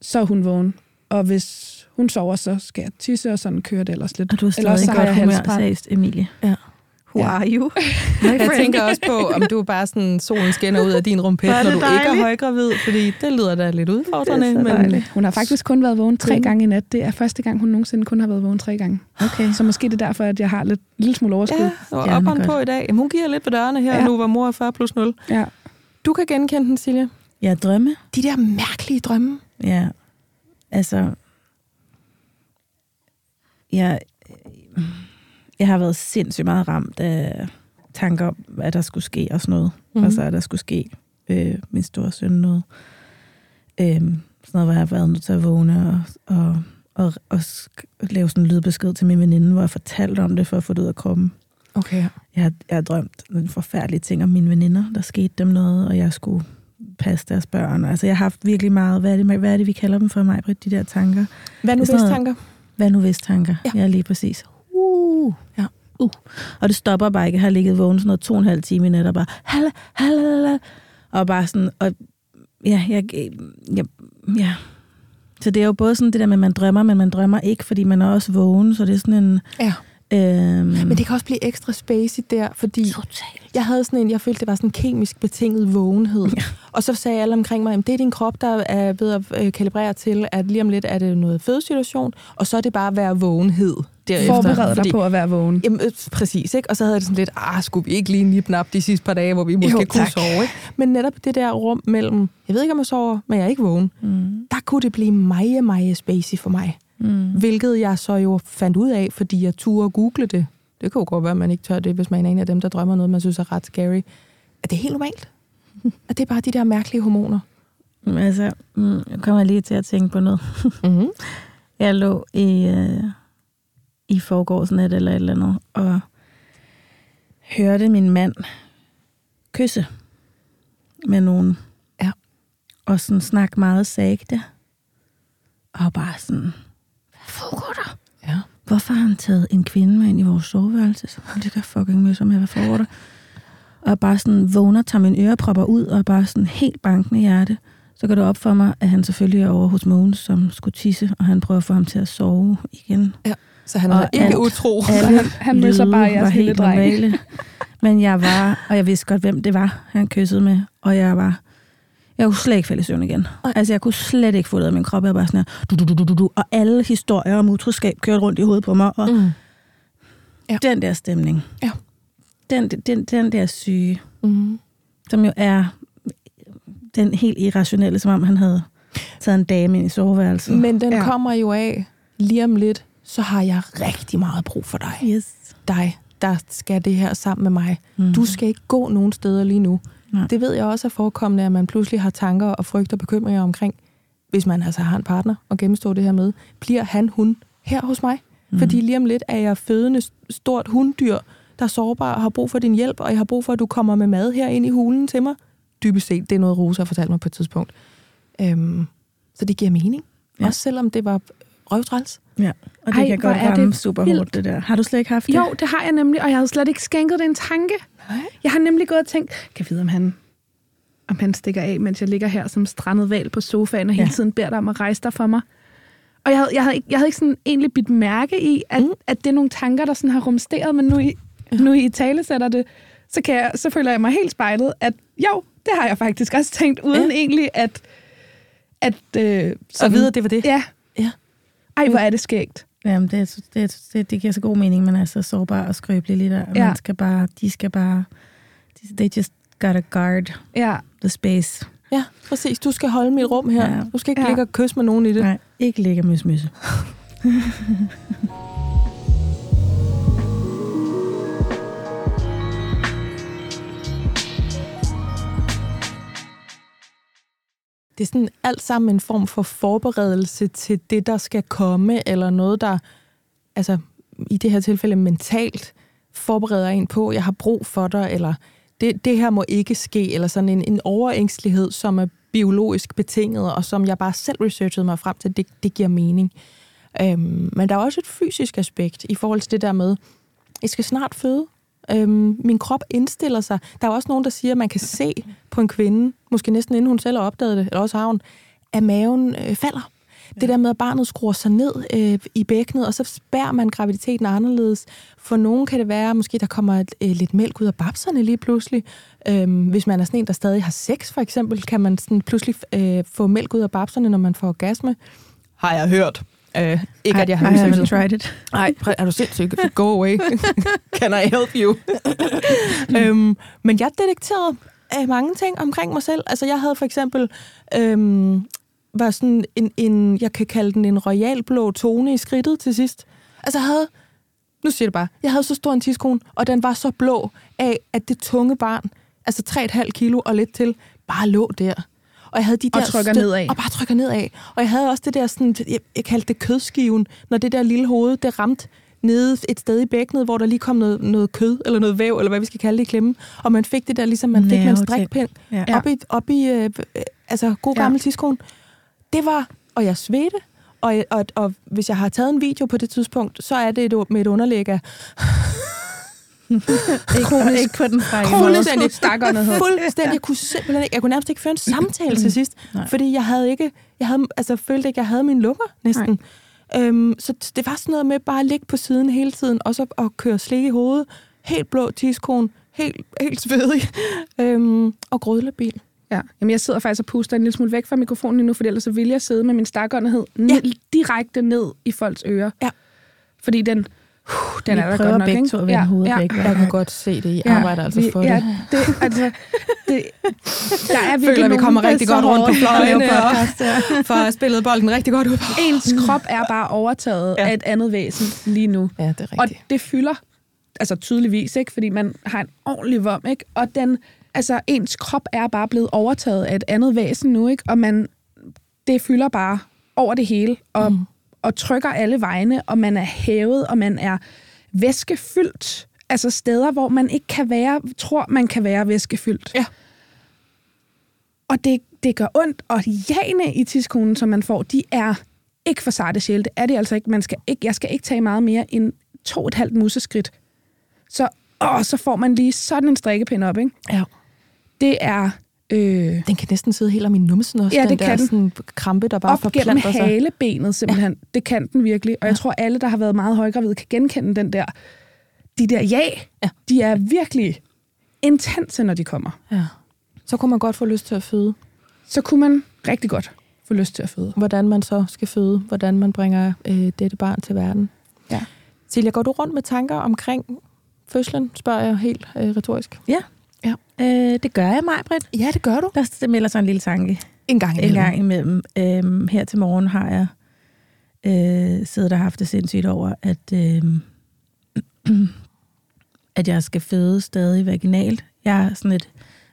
så er hun vågen. Og hvis hun sover, så skal jeg tisse, og sådan kører det ellers lidt. Og du også stadig så har godt jeg humør, sagde Emilie. Ja. Who Ja. are you? <laughs> Jeg tænker også på, om du bare sådan, solen skinner ud af din rumpet, når du ikke er dejligt. højgravid, fordi det lyder da lidt udfordrende. Det er så men dejligt. Hun har faktisk kun været vågen tre gange i nat. Det er første gang, hun nogensinde kun har været vågen tre gange. Okay. Så måske det er derfor, at jeg har lidt lille smule overskud. Ja, og op godt. på i dag. Jamen, hun giver lidt på dørene her, ja. Ja. nu hvor mor er 40 plus 0. Ja. Du kan genkende den, Silje. Jeg drømme. De der mærkelige drømme. Ja, altså... Jeg, jeg har været sindssygt meget ramt af tanker om, hvad der skulle ske og sådan noget. Mm. Altså, at der skulle ske øh, min store søn noget. Øhm, sådan noget, hvor jeg har været nødt til at vågne og, og, og, og lave sådan en lydbesked til min veninde, hvor jeg fortalte om det, for at få det ud af kroppen. Okay. Jeg har, jeg har drømt nogle forfærdelige ting om mine veninder. Der skete dem noget, og jeg skulle passe deres børn. Altså, jeg har haft virkelig meget, hvad er det, hvad er det vi kalder dem for mig, Britt, de der tanker? Hvad nu hvis tanker? Hvad nu hvis tanker? Ja, ja lige præcis. Uh, Ja. uh. Og det stopper bare ikke. Jeg har ligget vågen sådan noget to og en halv time i nat, og bare, halla, halla. Og bare sådan, og ja, jeg, jeg, ja. Så det er jo både sådan det der med, at man drømmer, men man drømmer ikke, fordi man er også vågen, så det er sådan en... Ja. Øhm, Men det kan også blive ekstra spacey der, fordi Totalt. jeg havde sådan en, jeg følte, det var sådan en kemisk betinget vågenhed. Ja. Og så sagde alle omkring mig, at det er din krop, der er ved at øh, kalibrere til, at lige om lidt er det noget fødesituation, og så er det bare at være vågenhed derefter. Forbered dig på at være vågen. Jamen, øh, præcis, ikke? Og så havde jeg det sådan lidt, ah, skulle vi ikke lige nip de sidste par dage, hvor vi måske Jo, kunne tak. sove, ikke? Men netop det der rum mellem, jeg ved ikke, om jeg sover, men jeg er ikke vågen, Mm, der kunne det blive meget, meget spacey for mig. Mm. Hvilket jeg så jo fandt ud af, fordi jeg turde google det. Det kan jo godt være, at man ikke tør det, hvis man er en af dem, der drømmer noget, man synes er ret scary. At det er helt normalt. <laughs> At det er bare de der mærkelige hormoner. Men Altså, mm, jeg kommer lige til at tænke på noget. Mm-hmm. <laughs> Jeg lå i, øh, i forgårdsnat eller et eller andet, og hørte min mand kysse med nogen. Ja. Og sådan snakke meget sagte. Og bare sådan, foregår der? Ja. Hvorfor har han taget en kvinde med ind i vores soveværelse? Så han ligger fucking med med, hvad foregår der? Og bare sådan vågner, tager min ørepropper ud, og bare sådan helt bankende hjerte. Så går det op for mig, at han selvfølgelig er over hos Mogens, som skulle tisse, og han prøver at få ham til at sove igen. Så han er ikke alt- utro. Alle han- han lyde bare jeres lille helt dreng. normale. Men jeg var, og jeg vidste godt, hvem det var, han kyssede med. Og jeg var, jeg kunne slet ikke falde i søvn igen. Altså, jeg kunne slet ikke få det af min krop. Jeg var bare sådan her, du, du, du, du, du. Og alle historier om utroskab kørte rundt i hovedet på mig. Og Mm. ja. den der stemning. Ja. Den, den, den der syge, Mm. som jo er den helt irrationelle, som om han havde taget en dame ind i soveværelset. Men den ja. kommer jo af, lige om lidt, så har jeg rigtig meget brug for dig. yes. Dig, der skal det her sammen med mig. Mm. Du skal ikke gå nogen steder lige nu. Nej. Det ved jeg også er forekommende, at man pludselig har tanker og frygt og bekymringer omkring, hvis man altså har en partner og gennemstår det her med, bliver han, hun her hos mig? Mm. Fordi lige om lidt er jeg fødende stort hunddyr, der er sårbar og har brug for din hjælp, og jeg har brug for, at du kommer med mad her ind i hulen til mig. Dybest set, det er noget, Rosa har fortalt mig på et tidspunkt. Øhm, så det giver mening. Ja. Også selvom det var røvtræls. Ja, og det Ej, kan godt er det ramme super vildt. hårdt, det der. Har du slet ikke haft det? Jo, det har jeg nemlig, og jeg havde slet ikke skænket det en tanke. Nej. Jeg har nemlig gået og tænkt, kan jeg vide, om han, om han stikker af, mens jeg ligger her som strandet val på sofaen, og hele Ja. tiden beder dig om at rejse dig for mig. Og jeg havde, jeg havde, ikke, jeg havde ikke sådan egentlig bidt mærke i, at, mm. At det er nogle tanker, der sådan har rumsteret, men nu i, nu i tale sætter det, så, kan jeg, så føler jeg mig helt spejlet, at jo, det har jeg faktisk også tænkt, uden Ja. egentlig at... at øh, Så videre, det var det. Ja. Ja. Ej, hvor er det skægt. Jamen, det, det, det, det giver så god mening, men er så sårbar og skrøbelig lige der. Ja. Man skal bare, de skal bare, they just gotta guard Ja. the space. Ja, præcis. Du skal holde mit rum her. Ja. Du skal ikke Ja. ligge og kysse med nogen i det. Nej, ikke ligge og møs. <laughs> Det er sådan alt sammen en form for forberedelse til det, der skal komme, eller noget, der altså, i det her tilfælde mentalt forbereder en på, jeg har brug for dig, eller det, det her må ikke ske, eller sådan en, en overængstelighed, som er biologisk betinget, og som jeg bare selv researchede mig frem til, det, det giver mening. Øhm, men der er også et fysisk aspekt i forhold til det der med, jeg skal snart føde. Øhm, min krop indstiller sig. Der er også nogen, der siger, at man kan se på en kvinde, måske næsten inden hun selv har opdaget det, eller også har hun, at maven øh, falder. Det der med, at barnet skruer sig ned øh, i bækkenet, og så spærer man graviditeten anderledes. For nogen kan det være, måske der kommer et, øh, lidt mælk ud af babserne lige pludselig. Øhm, hvis man er sådan en, der stadig har sex, for eksempel, kan man sådan pludselig øh, få mælk ud af babserne, når man får orgasme. Har jeg hørt. Øh, ikke, at jeg har I haven't tried it. Nej, <laughs> er du sindssyg? Go away. <laughs> Can I help you? <laughs> øhm, men jeg detekterede øh, mange ting omkring mig selv. Altså, jeg havde for eksempel... Øhm, var sådan en, en, jeg kan kalde den en royal blå tone i skridtet til sidst. Altså, jeg havde... Nu siger det bare. Jeg havde så stor en tidskone, og den var så blå af, at det tunge barn, altså 3,5 kilo og lidt til, bare lå der. Og jeg havde de Og der trykker nedad. Og bare trykker nedad. Og jeg havde også det der sådan, jeg, jeg kaldte det kødskiven, når det der lille hoved, det ramte nede et sted i bækkenet, hvor der lige kom noget, noget kød, eller noget væv, eller hvad vi skal kalde det i klemme. Og man fik det der, ligesom man fik med en strikpind, Ja. op i, op i øh, øh, altså god Ja. gammel tidskone. Det var, og jeg svedte, og, og, og hvis jeg har taget en video på det tidspunkt, så er det et, med et underlæg af, <laughs> Ikke, ikke på den frække. Fuldstændig stakåndighed. Fuldstændig. Jeg kunne simpelthen ikke, jeg kunne nærmest ikke føre en samtale til sidst, Nej. fordi jeg havde ikke, jeg havde, altså, følte ikke, jeg havde mine lunger næsten. Øhm, så det var sådan noget med bare at ligge på siden hele tiden, og så at køre slik i hovedet, helt blå tidskone, helt, helt svedig, <laughs> øhm, og grødlabil. Ja. Jamen, jeg sidder faktisk og puster en lille smule væk fra mikrofonen lige nu, for ellers så vil jeg sidde med min stakåndighed ja. direkte ned i folks ører. Ja. Fordi den, uh, den Vi er der prøver godt nok, begge ikke? to at vende hovedet væk. Jeg kan godt se det. I arbejder altså vi, for ja, det. det. altså, det der er <laughs> virkelig føler, vi kommer rigtig godt rundt på fløjene og ja. for at have spillet bolden rigtig godt ud. Ens krop er bare overtaget Ja. ja. af et andet væsen lige nu. Ja, det er Og det fylder, altså tydeligvis, ikke? fordi man har en ordentlig vom, ikke? og den, altså ens krop er bare blevet overtaget af et andet væsen nu, ikke? og man, det fylder bare over det hele, og, mm. Og trykker alle vegne, og man er hævet, og man er væskefyldt, altså steder, hvor man ikke kan være, tror man kan være væskefyldt. Ja. Og det, det gør ondt, og jagene i tidskonen, som man får, de er ikke for sarte sjæle. Det er det altså ikke. Man skal ikke. Jeg skal ikke tage meget mere end to og et halvt museskridt. Så, åh, så får man lige sådan en strikkepind op, ikke? Ja. Det er øh, Den kan næsten sidde helt om i numsen også. Ja, den det der kan den. Sådan krampe, der bare op gennem forplanter sig. halebenet, simpelthen. Ja. Det kan den virkelig. Og jeg tror, alle, der har været meget højgravide, kan genkende den der. De der ja, Ja. de er virkelig intense, når de kommer. Ja. Så kunne man godt få lyst til at føde. Så kunne man rigtig godt få lyst til at føde. Hvordan man så skal føde. Hvordan man bringer øh, dette barn til verden. Ja. Silja, går du rundt med tanker omkring fødslen, spørger jeg helt øh, retorisk. Øh, det gør jeg, mig, Britt. Ja, det gør du. Der der melder sig en lille tanke En gang en gang imellem. Øhm, her til morgen har jeg øh, siddet og haft det sindssygt over, at, øh, <clears throat> at jeg skal føde stadig vaginalt. Jeg er sådan et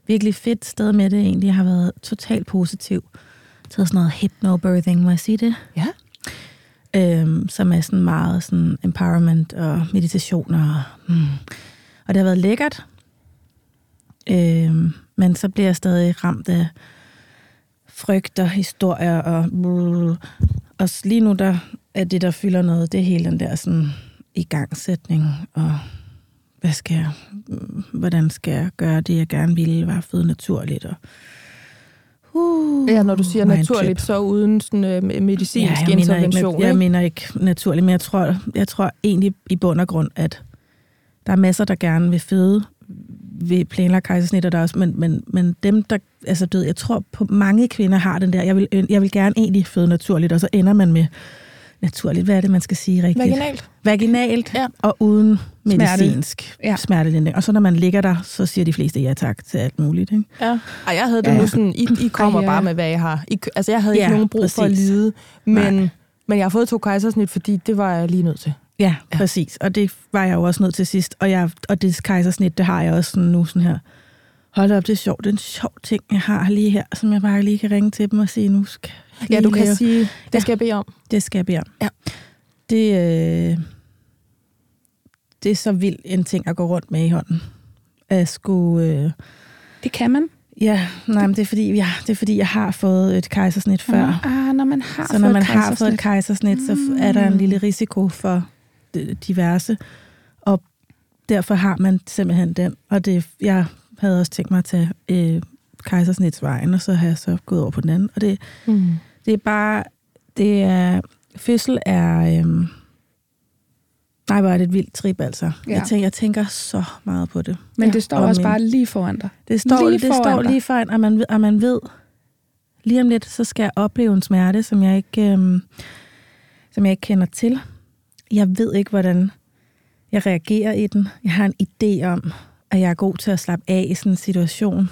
virkelig fedt sted med det egentlig. Jeg har været totalt positiv. Taget sådan noget hypnobirthing, må jeg sige det? Ja. Øhm, som er sådan meget sådan empowerment og meditation. Og, mm. og det har været lækkert. Øhm, men så bliver jeg stadig ramt af frygt og historier og og lige nu der er det der fylder noget, det er hele den der sådan igangsætning og hvad skal jeg, mm, hvordan skal jeg gøre det jeg gerne ville, være føde naturligt og uh, Ja, når du siger naturligt, så uden sådan øh, medicinsk ja, jeg intervention. ikke, jeg ikke? mener ikke naturligt, men jeg tror, jeg tror egentlig i bund og grund, at der er masser, der gerne vil føde ved planlagt kejsersnit, og der er også, men, men, men dem, der, altså du ved, jeg tror på mange kvinder har den der, jeg vil, jeg vil gerne egentlig føde naturligt, og så ender man med naturligt, hvad er det, man skal sige rigtigt? Vaginalt. Vaginalt Ja. og uden Smerte. medicinsk Ja. smertelindring. Og så når man ligger der, så siger de fleste ja tak til alt muligt. Ikke? Ja. Ej, jeg havde det Ja, nu sådan, I, I kommer Ej, ja. bare med, hvad jeg har. I, altså, jeg havde Ja, ikke nogen brug for at præcis. lide, men, Nej. men jeg har fået to kejsersnit, fordi det var jeg lige nødt til. Ja, Ja. præcis. Og det var jeg jo også nødt til sidst. Og, jeg, og det kejsersnit, det har jeg også sådan nu sådan her. Hold op, det er sjovt. Det er en sjov ting, jeg har lige her, som jeg bare lige kan ringe til dem og sige, nu skal Ja, du kan lave- sige, det Ja. skal jeg bede om. Det skal jeg bede om. Ja. Det, øh, det er så vild en ting at gå rundt med i hånden. At skulle... Øh, Det kan man. ja, nej, men det er, fordi, ja, det er fordi, jeg har fået et kejsersnit før. Ah, når man har Så når fået man et har fået et kejsersnit. så er der en lille risiko for diverse. Og derfor har man simpelthen den. Og det, jeg havde også tænkt mig at tage øh, kejsersnitsvejen, og så har jeg så gået over på den anden. Og det, Mm. det er bare, det er, fødsel er, øhm, nej, hvor er det et vildt trip, altså. Ja. Jeg, tænker, jeg tænker så meget på det. Men det står Og også min- bare lige foran dig. Det står Lige det foran står dig. lige foran, og man, og man ved, lige om lidt, så skal jeg opleve en smerte, som jeg ikke, øhm, som jeg ikke kender til. Jeg ved ikke, hvordan jeg reagerer i den. Jeg har en idé om, at jeg er god til at slappe af i sådan en situation.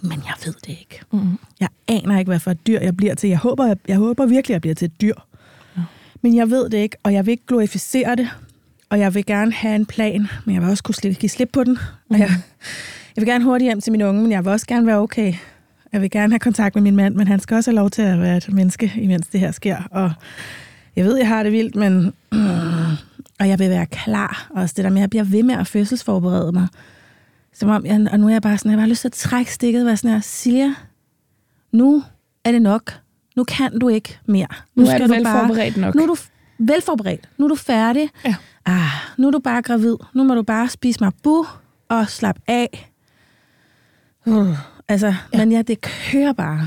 Men jeg ved det ikke. Mm. Jeg aner ikke, hvad for et dyr jeg bliver til. Jeg håber, jeg, jeg håber virkelig, jeg bliver til et dyr. Ja. Men jeg ved det ikke, og jeg vil ikke glorificere det. Og jeg vil gerne have en plan, men jeg vil også kunne slippe, give slip på den. Og jeg, jeg vil gerne hurtigt hjem til min unge, men jeg vil også gerne være okay. Jeg vil gerne have kontakt med min mand, men han skal også have lov til at være et menneske, imens det her sker. Og jeg ved, jeg har det vildt, men... og jeg vil være klar. Også det der med, at jeg bliver ved med at fødselsforberede mig. Som om, jeg, og nu er jeg bare sådan, jeg har bare lyst til at trække stikket og sådan her, Silja, nu er det nok. Nu kan du ikke mere. Nu, nu er skal du bare, forberedt nok. nu er du velforberedt. Nu er du færdig. Ja. Ah, nu er du bare gravid. Nu må du bare spise mabu og slappe af. Uh, altså, ja. men ja, det kører bare.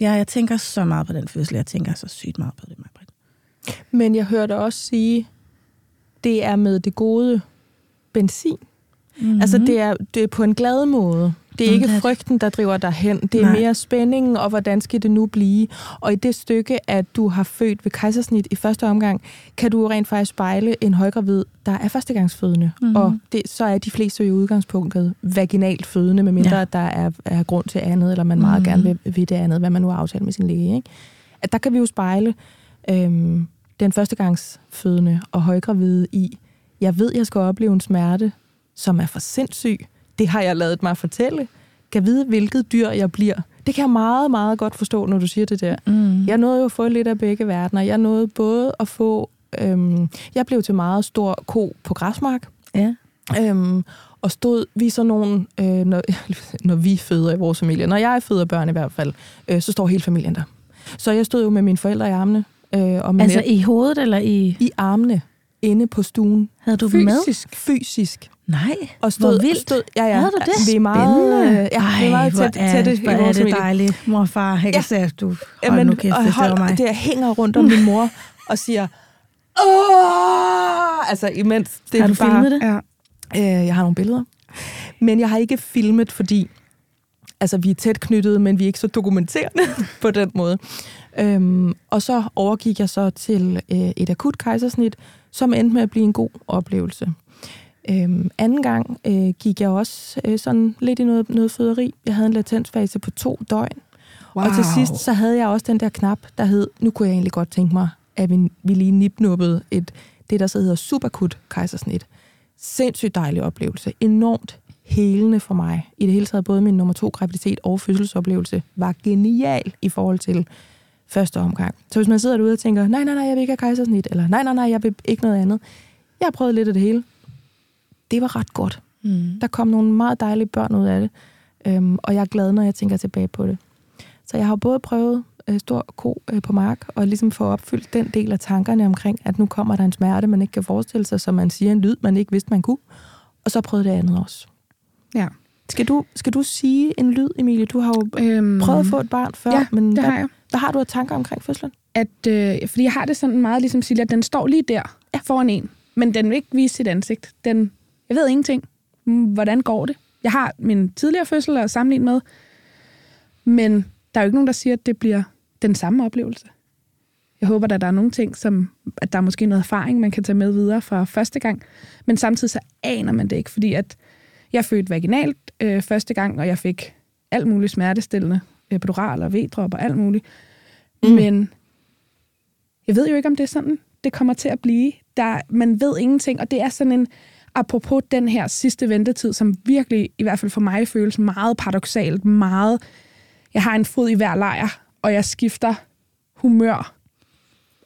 Ja, jeg tænker så meget på den fødsel. Jeg tænker så sygt meget på det. Men jeg hørte også sige, det er med det gode benzin. Mm-hmm. Altså, det er, det er på en glad måde. Det er Mm, ikke frygten, der driver dig hen. Det er Nej. mere spændingen, og hvordan skal det nu blive? Og i det stykke, at du har født ved kejsersnit i første omgang, kan du rent faktisk spejle en højgravid, der er førstegangsfødende. Mhm. Mm-hmm. Og det, så er de fleste jo i udgangspunktet vaginalt fødende, medmindre Ja. der er, er grund til andet, eller man meget Mhm. gerne vil, vil det andet, hvad man nu har aftalt med sin læge. Ikke? At der kan vi jo spejle øhm, den førstegangsfødende og højgravide i, jeg ved, jeg skal opleve en smerte, som er for sindssyg. Det har jeg lavet mig fortælle. Kan vide, hvilket dyr jeg bliver. Det kan jeg meget, meget godt forstå, når du siger det der. Mm. Jeg nåede jo at få lidt af begge verdener. Jeg nåede både at få... Øhm, jeg blev til meget stor ko på græsmark. Ja. Øhm, og stod vi så nogen, øh, når, <laughs> når vi føder i vores familie, når jeg føder børn i hvert fald, øh, så står hele familien der. Så jeg stod jo med mine forældre i armene. Øh, og Altså i hovedet eller i... i armene inde på stuen. Havde du dem med? Fysisk. Fysisk. Nej, Og stod, hvor vildt. Stod, ja, ja. Havde du det? Vi er meget, øh, ja, vi er meget hvor tæt, tætte hvor er det dejligt. Mor og far, jeg kan Ja. se, at du... Hold Jamen, nu kæft, og det hold, var mig. det hænger rundt om min mor og siger, Åh! Altså imens det Har du bare, filmet det? Ja. Øh, jeg har nogle billeder. Men jeg har ikke filmet, fordi altså, vi er tæt knyttet, men vi er ikke så dokumenterende <laughs> på den måde. Øhm, og så overgik jeg så til øh, et akut kejsersnit, som endte med at blive en god oplevelse. Øhm, anden gang øh, gik jeg også øh, sådan lidt i noget, noget føderi. Jeg havde en latensfase på to døgn. Wow. Og til sidst, så havde jeg også den der knap, der hed, nu kunne jeg egentlig godt tænke mig, at vi, vi lige nipnuppede et, det, der så hedder superkut kejsersnit. Sindssygt dejlig oplevelse. Enormt helende for mig. I det hele taget, både min nummer to graviditet og fødselsoplevelse var genial i forhold til første omgang. Så hvis man sidder derude og tænker, nej, nej, nej, jeg vil ikke have kejsersnit, eller nej, nej, nej, jeg vil ikke noget andet. Jeg har prøvet lidt af det hele. Det var ret godt. Mm. Der kom nogle meget dejlige børn ud af det, øhm, og jeg er glad, når jeg tænker tilbage på det. Så jeg har både prøvet øh, stor ko øh, på mark, og ligesom få opfyldt den del af tankerne omkring, at nu kommer der en smerte, man ikke kan forestille sig, som man siger en lyd, man ikke vidste, man kunne. Og så prøvede det andet også. Ja. Skal du, skal du sige en lyd, Emilie? Du har jo Øhm, prøvet at få et barn før, Ja, men det hvad, har jeg. Hvad har du af tanker omkring fødslen? At, øh, fordi jeg har det sådan meget ligesom Silja, den står lige der ja. foran en, men den vil ikke vise sit ansigt. Den, jeg ved ingenting. Mm, Hvordan går det? Jeg har min tidligere fødsel at sammenligne med, men der er jo ikke nogen, der siger, at det bliver den samme oplevelse. Jeg håber, at der er nogle ting, som, at der er måske noget erfaring, man kan tage med videre fra første gang, men samtidig så aner man det ikke, fordi at jeg fødte vaginalt øh, første gang, og jeg fik alt muligt smertestillende, epidural og V-drop og alt muligt. Mm. Men jeg ved jo ikke, om det er sådan, det kommer til at blive. Der, man ved ingenting, og det er sådan en, apropos den her sidste ventetid, som virkelig, i hvert fald for mig, føles meget paradoxalt, meget, jeg har en fod i hver lejr, og jeg skifter humør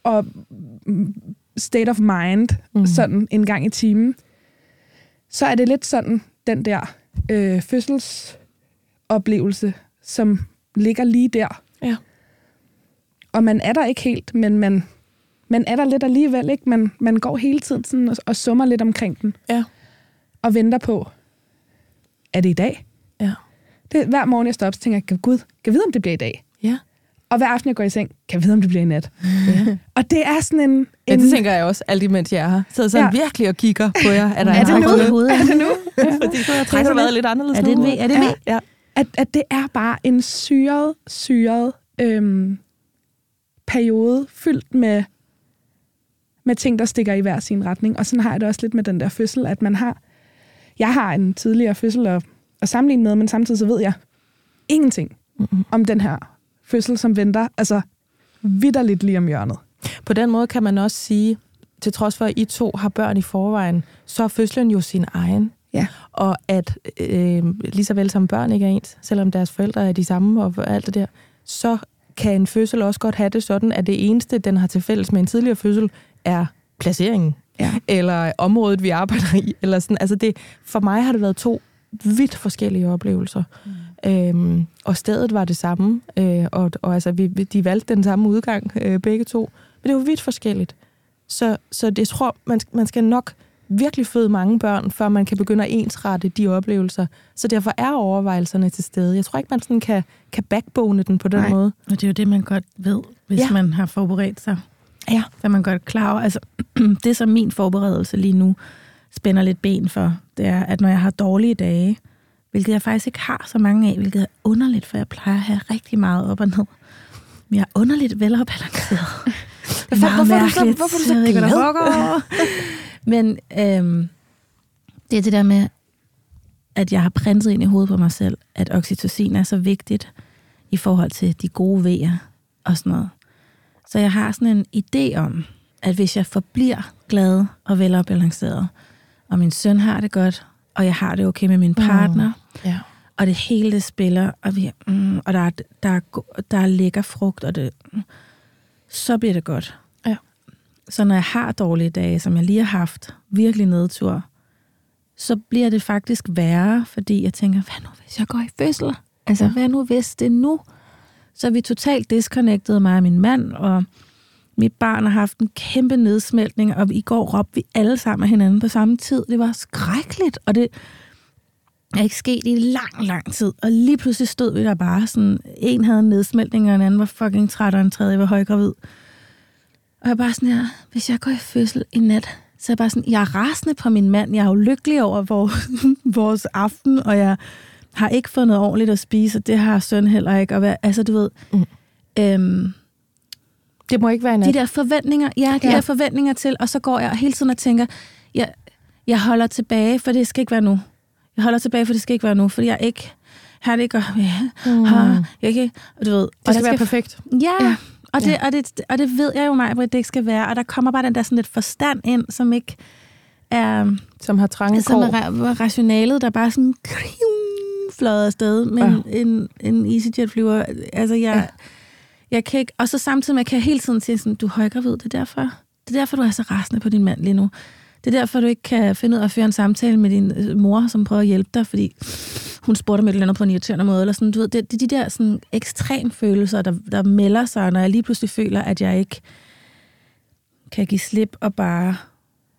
og state of mind, mm. Sådan en gang i timen. Så er det lidt sådan, den der øh, fødselsoplevelse, som ligger lige der. Ja. Og man er der ikke helt, men man, man er der lidt alligevel, ikke? Man, man går hele tiden sådan og, og summer lidt omkring den. Ja. Og venter på, er det i dag? Ja. Det, hver morgen, jeg står op, så tænker jeg, kan Gud, kan jeg vide, om det bliver i dag? Ja. Og hver aften, jeg går i seng, kan jeg vide, om det bliver i nat? ja. <laughs> Og det er sådan en... Ja, en det tænker jeg også, alt imens jeg er her. Så sådan Ja. ja. virkelig og kigger på jer. Er, der Er det en nu? aften? i hovedet? <laughs> er det nu? <laughs> Fordi så har trækket været lidt anderledes Er det en nu. V? Er det en V? Ja. At, at det er bare en syret, syret øhm, periode, fyldt med, med ting, der stikker i hver sin retning. Og sådan har jeg det også lidt med den der fødsel, at man har... Jeg har en tidligere fødsel at, at sammenligne med, men samtidig så ved jeg ingenting Mm-hmm. om den her fødsel, som venter, altså vidderligt lige om hjørnet. På den måde kan man også sige, til trods for, at I to har børn i forvejen, så er fødslen jo sin egen. Ja. Og at øh, lige så vel som børn ikke er ens, selvom deres forældre er de samme og alt det der, så kan en fødsel også godt have det sådan, at det eneste, den har til fælles med en tidligere fødsel, er placeringen. Ja. Eller området, vi arbejder i. Eller sådan. Altså det, for mig har det været to vidt forskellige oplevelser. Mm. Øhm, og stedet var det samme. Øh, og, og altså, vi, de valgte den samme udgang, øh, begge to. Men det var vidt forskelligt. Så, så det jeg tror, man, man skal nok virkelig føde mange børn, før man kan begynde at ensrette de oplevelser. Så derfor er overvejelserne til stede. Jeg tror ikke, man sådan kan, kan backbone den på den Nej. måde. Og det er jo det, man godt ved, hvis Ja. man har forberedt sig. Ja. Så man godt klar over. Altså, <clears throat> det som min forberedelse lige nu spænder lidt ben for, det er, at når jeg har dårlige dage, hvilket jeg faktisk ikke har så mange af, hvilket er underligt, for jeg plejer at have rigtig meget op og ned. Men jeg er underligt velafbalanceret. <laughs> Hvorfor- hvorfor du så- hvorfor er du så glad? <laughs> Men øhm, det er det der med, at jeg har printet ind i hovedet på mig selv, at oxytocin er så vigtigt i forhold til de gode vejer og sådan noget. Så jeg har sådan en idé om, at hvis jeg forbliver glad og velafbalanceret, og min søn har det godt, og jeg har det okay med min partner, Ja. og det hele det spiller, og, vi, mm, og der, er, der, er, der er lækker frugt, og det, mm, så bliver det godt. Så når jeg har dårlige dage, som jeg lige har haft, virkelig nedtur, så bliver det faktisk værre, fordi jeg tænker, hvad nu hvis jeg går i fødsel? Altså, Ja. hvad nu hvis det er nu? Så er vi totalt disconnected, mig og min mand, og mit barn har haft en kæmpe nedsmeltning, og i går råbte vi alle sammen af hinanden på samme tid. Det var skrækkeligt, og det er ikke sket i lang, lang tid. Og lige pludselig stod vi der bare sådan, en havde en nedsmeltning, og en anden var fucking træt, og en tredje var højgravid. Og jeg er bare sådan her, hvis jeg går i fødsel i nat, så er jeg bare sådan, jeg er rasende på min mand, jeg er jo lykkelig over vores, <laughs> vores aften, og jeg har ikke fået noget ordentligt at spise, og det har søn heller ikke. Og hvad, altså, du ved, Mm. øhm, Det må ikke være en de der forventninger, ja, de Ja. der forventninger til, og så går jeg hele tiden og tænker, jeg, jeg holder tilbage, for det skal ikke være nu. Jeg holder tilbage, for det skal ikke være nu, fordi jeg ikke har det ikke, og ja, Mm. har, jeg ikke, og du ved, og Det der skal være perfekt. Ja, Ja. Og, det, Ja. Og, det, og det ved jeg jo mig, at det ikke skal være. Og der kommer bare den der sådan lidt forstand ind, som ikke er, Som har trange som er ra- rationalet, der bare sådan fløjet afsted med Ja. en, en EasyJet-flyver. Altså, jeg, Ja. jeg kan ikke... Og så samtidig med, jeg kan hele tiden sige sådan, du er højgravid, det er derfor. Det er derfor, du er så rasende på din mand lige nu. Det er derfor, du ikke kan finde ud af at føre en samtale med din øh, mor, som prøver at hjælpe dig, fordi hun spurgte om et eller andet på en irriterende måde. Eller sådan, du ved, det, det er de der sådan, ekstrem følelser, der, der melder sig, når jeg lige pludselig føler, at jeg ikke kan give slip og bare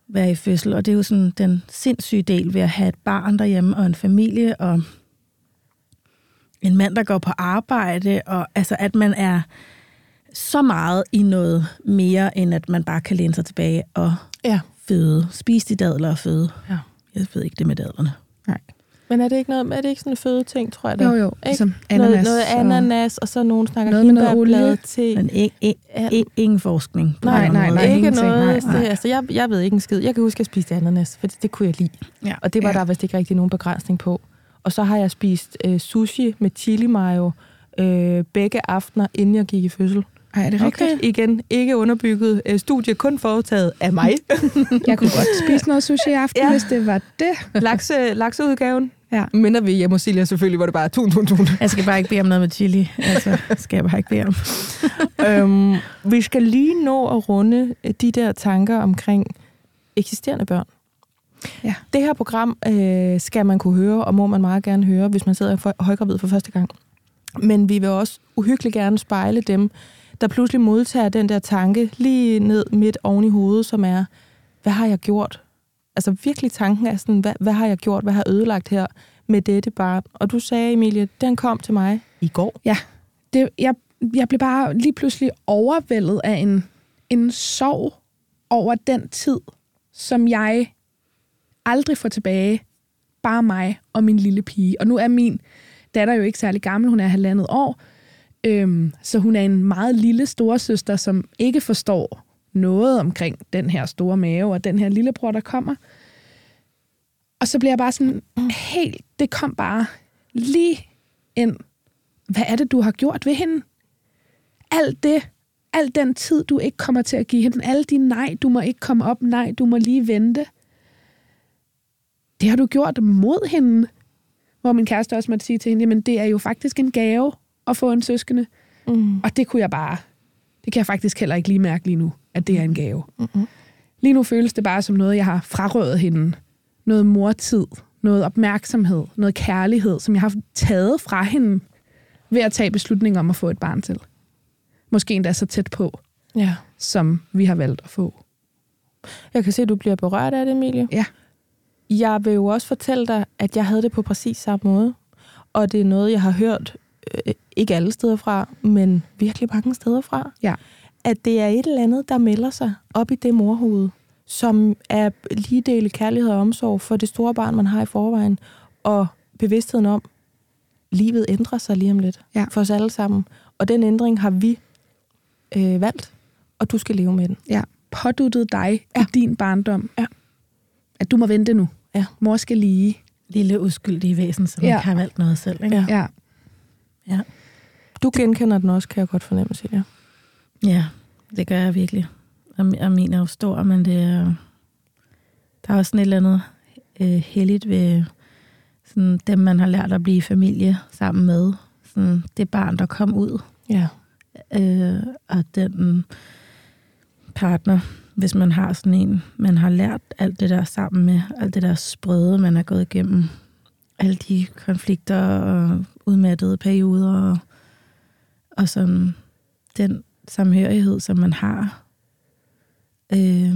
være i fødsel. Og det er jo sådan den sindssyge del ved at have et barn derhjemme og en familie og en mand, der går på arbejde. Og altså, at man er så meget i noget mere, end at man bare kan læne sig tilbage og Ja. føde. Spise de dadler og føde. Ja. Jeg ved ikke det med dadlerne. Men er det ikke, noget, er det ikke sådan en fødeting, tror jeg da? Jo, jo. Ikke? Ligesom Noget, ananas. noget og- ananas, og så nogen snakker Noget med noget olie. til. Men ikke, ikke, ikke, ingen forskning. Nej, nej, nej, ikke ingenting. noget. Nej, det, nej. Altså, jeg, jeg ved ikke en skid. Jeg kan huske, at jeg spiste ananas, for det, det kunne jeg lide. Ja. Og det var Ja. der vist ikke rigtig nogen begrænsning på. Og så har jeg spist øh, sushi med chili mayo øh, begge aftener, inden jeg gik i fødsel. Ej, er det rigtigt? Okay. Igen, ikke underbygget øh, studie, kun foretaget af mig. <laughs> Jeg kunne godt spise noget sushi i aften, ja. hvis det var det. Lakse, lakseudgaven. Ja. Minder vi hjemme hos Silja selvfølgelig, hvor det bare er tun, tun, tun. Jeg skal bare ikke bede om noget med chili. Altså, skal jeg bare ikke bede om. <laughs> øhm, vi skal lige nå at runde øh, de der tanker omkring eksisterende børn. Ja. Det her program øh, skal man kunne høre, og må man meget gerne høre, hvis man sidder for, højgravid for første gang. Men vi vil også uhyggeligt gerne spejle dem, der pludselig modtager den der tanke lige ned midt oven i hovedet, som er, hvad har jeg gjort? Altså virkelig tanken er sådan, hvad, hvad har jeg gjort? Hvad har jeg ødelagt her med dette barn? Og du sagde, Emilie, den kom til mig i går. Ja, det jeg, jeg blev bare lige pludselig overvældet af en, en sorg over den tid, som jeg aldrig får tilbage. Bare mig og min lille pige. Og nu er min datter jo ikke særlig gammel, hun er halvandet år. Øhm, så hun er en meget lille storesøster, som ikke forstår noget omkring den her store mave og den her lillebror, der kommer. Og så bliver jeg bare sådan helt, det kom bare lige ind. Hvad er det, du har gjort ved hende? Alt det, al den tid, du ikke kommer til at give hende, alle de nej, du må ikke komme op, nej, du må lige vente. Det har du gjort mod hende. Hvor min kæreste også måtte sige til hende, jamen det er jo faktisk en gave at få en søskende. Mm. Og det kunne jeg bare, det kan jeg faktisk heller ikke lige mærke lige nu, at det er en gave. Mm-hmm. Lige nu føles det bare som noget, jeg har frarøvet hende. Noget mortid, noget opmærksomhed, noget kærlighed, som jeg har taget fra hende ved at tage beslutning om at få et barn til. Måske endda så tæt på, Ja. som vi har valgt at få. Jeg kan se, at du bliver berørt af det, Emilie. Ja. Jeg vil jo også fortælle dig, at jeg havde det på præcis samme måde. Og det er noget, jeg har hørt, øh, ikke alle steder fra, men virkelig mange steder fra. Ja. At det er et eller andet, der melder sig op i det morhoved, som er lige dele kærlighed og omsorg for det store barn, man har i forvejen. Og bevidstheden om, livet ændrer sig lige om lidt Ja. for os alle sammen. Og den ændring har vi øh, valgt, og du skal leve med den. Ja. Påduttet dig ja. I din barndom. Ja. At du må vente nu. Ja. Mor skal lige. Lille uskyldige væsen, som Ja. ja. ikke har valgt noget selv. Ikke? Ja. Ja. Ja. Du genkender den også, kan jeg godt fornemme, Silja. Ja, det gør jeg virkelig. Og, og min er jo stor, men det er, der er også sådan et eller andet øh, heldigt ved sådan, dem, man har lært at blive familie sammen med. Sådan, det barn, der kom ud, Ja. øh, og den partner, hvis man har sådan en, man har lært alt det der sammen med, alt det der sprøde, man har gået igennem, alle de konflikter og udmattede perioder, og, og sådan den samhørighed, som man har, øh,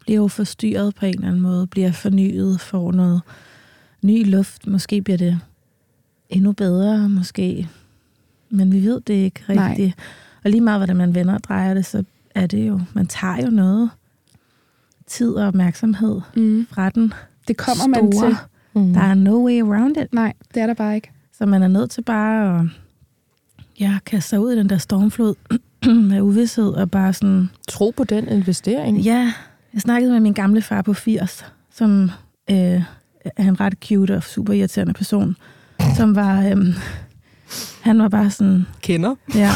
bliver jo forstyrret på en eller anden måde, bliver fornyet, får noget ny luft, måske bliver det endnu bedre, måske, men vi ved det ikke Nej. rigtigt. Og lige meget, hvordan man vender og drejer det, så er det jo, man tager jo noget tid og opmærksomhed Mm. fra den Det kommer man store. til. Mm. Der er no way around it. Nej, det er der bare ikke. Så man er nødt til bare at ja, kaste sig ud i den der stormflod <clears throat> med uvidshed og bare sådan... Tro på den investering. Ja, jeg snakkede med min gamle far på 80, som øh, er en ret cute og super irriterende person, som var... Øh, han var bare sådan... Kender. Ja.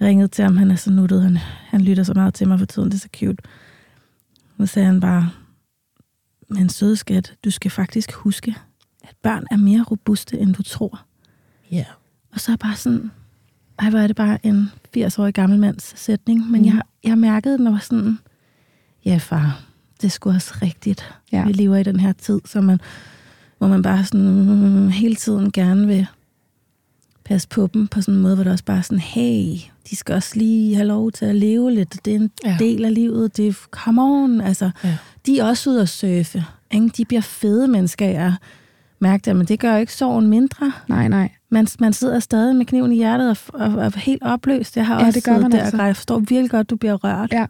Jeg ringede til ham, han er så nuttet, han, han lytter så meget til mig for tiden, det er så cute. Så sagde han bare, men søde skat, du skal faktisk huske, at børn er mere robuste, end du tror. Ja. Og så er bare sådan, ej, hvor er det bare en 80-årig gammel mands sætning, men Mm. jeg, jeg mærkede den og var sådan, ja far, det er sgu også rigtigt. Ja. Vi lever i den her tid, så man, hvor man bare sådan mm, hele tiden gerne vil passe på dem på sådan en måde, hvor det også bare er sådan, hey, de skal også lige have lov til at leve lidt. Det er en Ja. del af livet. Det er, come on, altså. Ja. De er også ude at surfe. Ikke? De bliver fede mennesker, jeg mærke det, men det gør jo ikke sorgen mindre. Nej, nej. Man, man sidder stadig med kniven i hjertet og, og, og er helt opløst. Jeg har Ja, også det gør man der altså. og. Jeg forstår virkelig godt, du bliver rørt. Ja.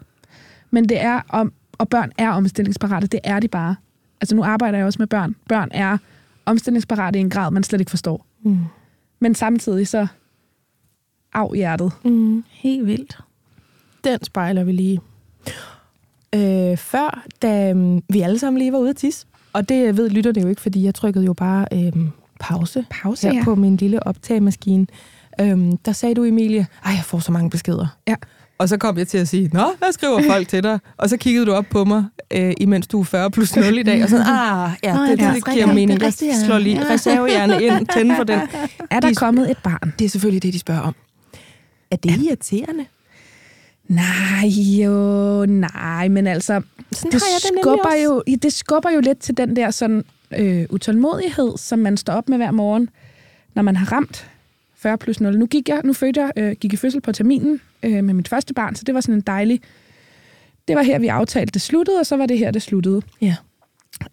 Men det er om, og børn er omstillingsparate. Det er de bare. Altså nu arbejder jeg også med børn. Børn er omstillingsparate i en grad, man slet ikke forstår. Mm. Men samtidig så af hjertet. Mm. Helt vildt. Den spejler vi lige. Øh, før, da um, vi alle sammen lige var ude at tisse, og det ved lytterne jo ikke, fordi jeg trykkede jo bare øhm, pause, Pause, her ja. på min lille optagemaskine. Øhm, der sagde du, Emilie, ej, jeg får så mange beskeder. Ja. Og så kom jeg til at sige, nå, hvad skriver <laughs> folk til dig? Og så kiggede du op på mig, øh, imens du er 40 plus 0 i dag, og sådan, ah, ja, Nå, det, ja, det, det er det giver Det er mening. Jeg slår lige Ja. reservehjerne ind, tænde for den. Er der De- kommet et barn? Det er selvfølgelig det, de spørger om. Er det irriterende? Nej, jo, nej, men altså, Sådan det det skubber, også. jo, det skubber jo lidt til den der sådan, øh, utålmodighed, som man står op med hver morgen, når man har ramt 40 plus 0. Nu gik jeg, nu fødte jeg, øh, gik i fødsel på terminen øh, med mit første barn, så det var sådan en dejlig... Det var her, vi aftalte, det sluttede, og så var det her, det sluttede. Ja.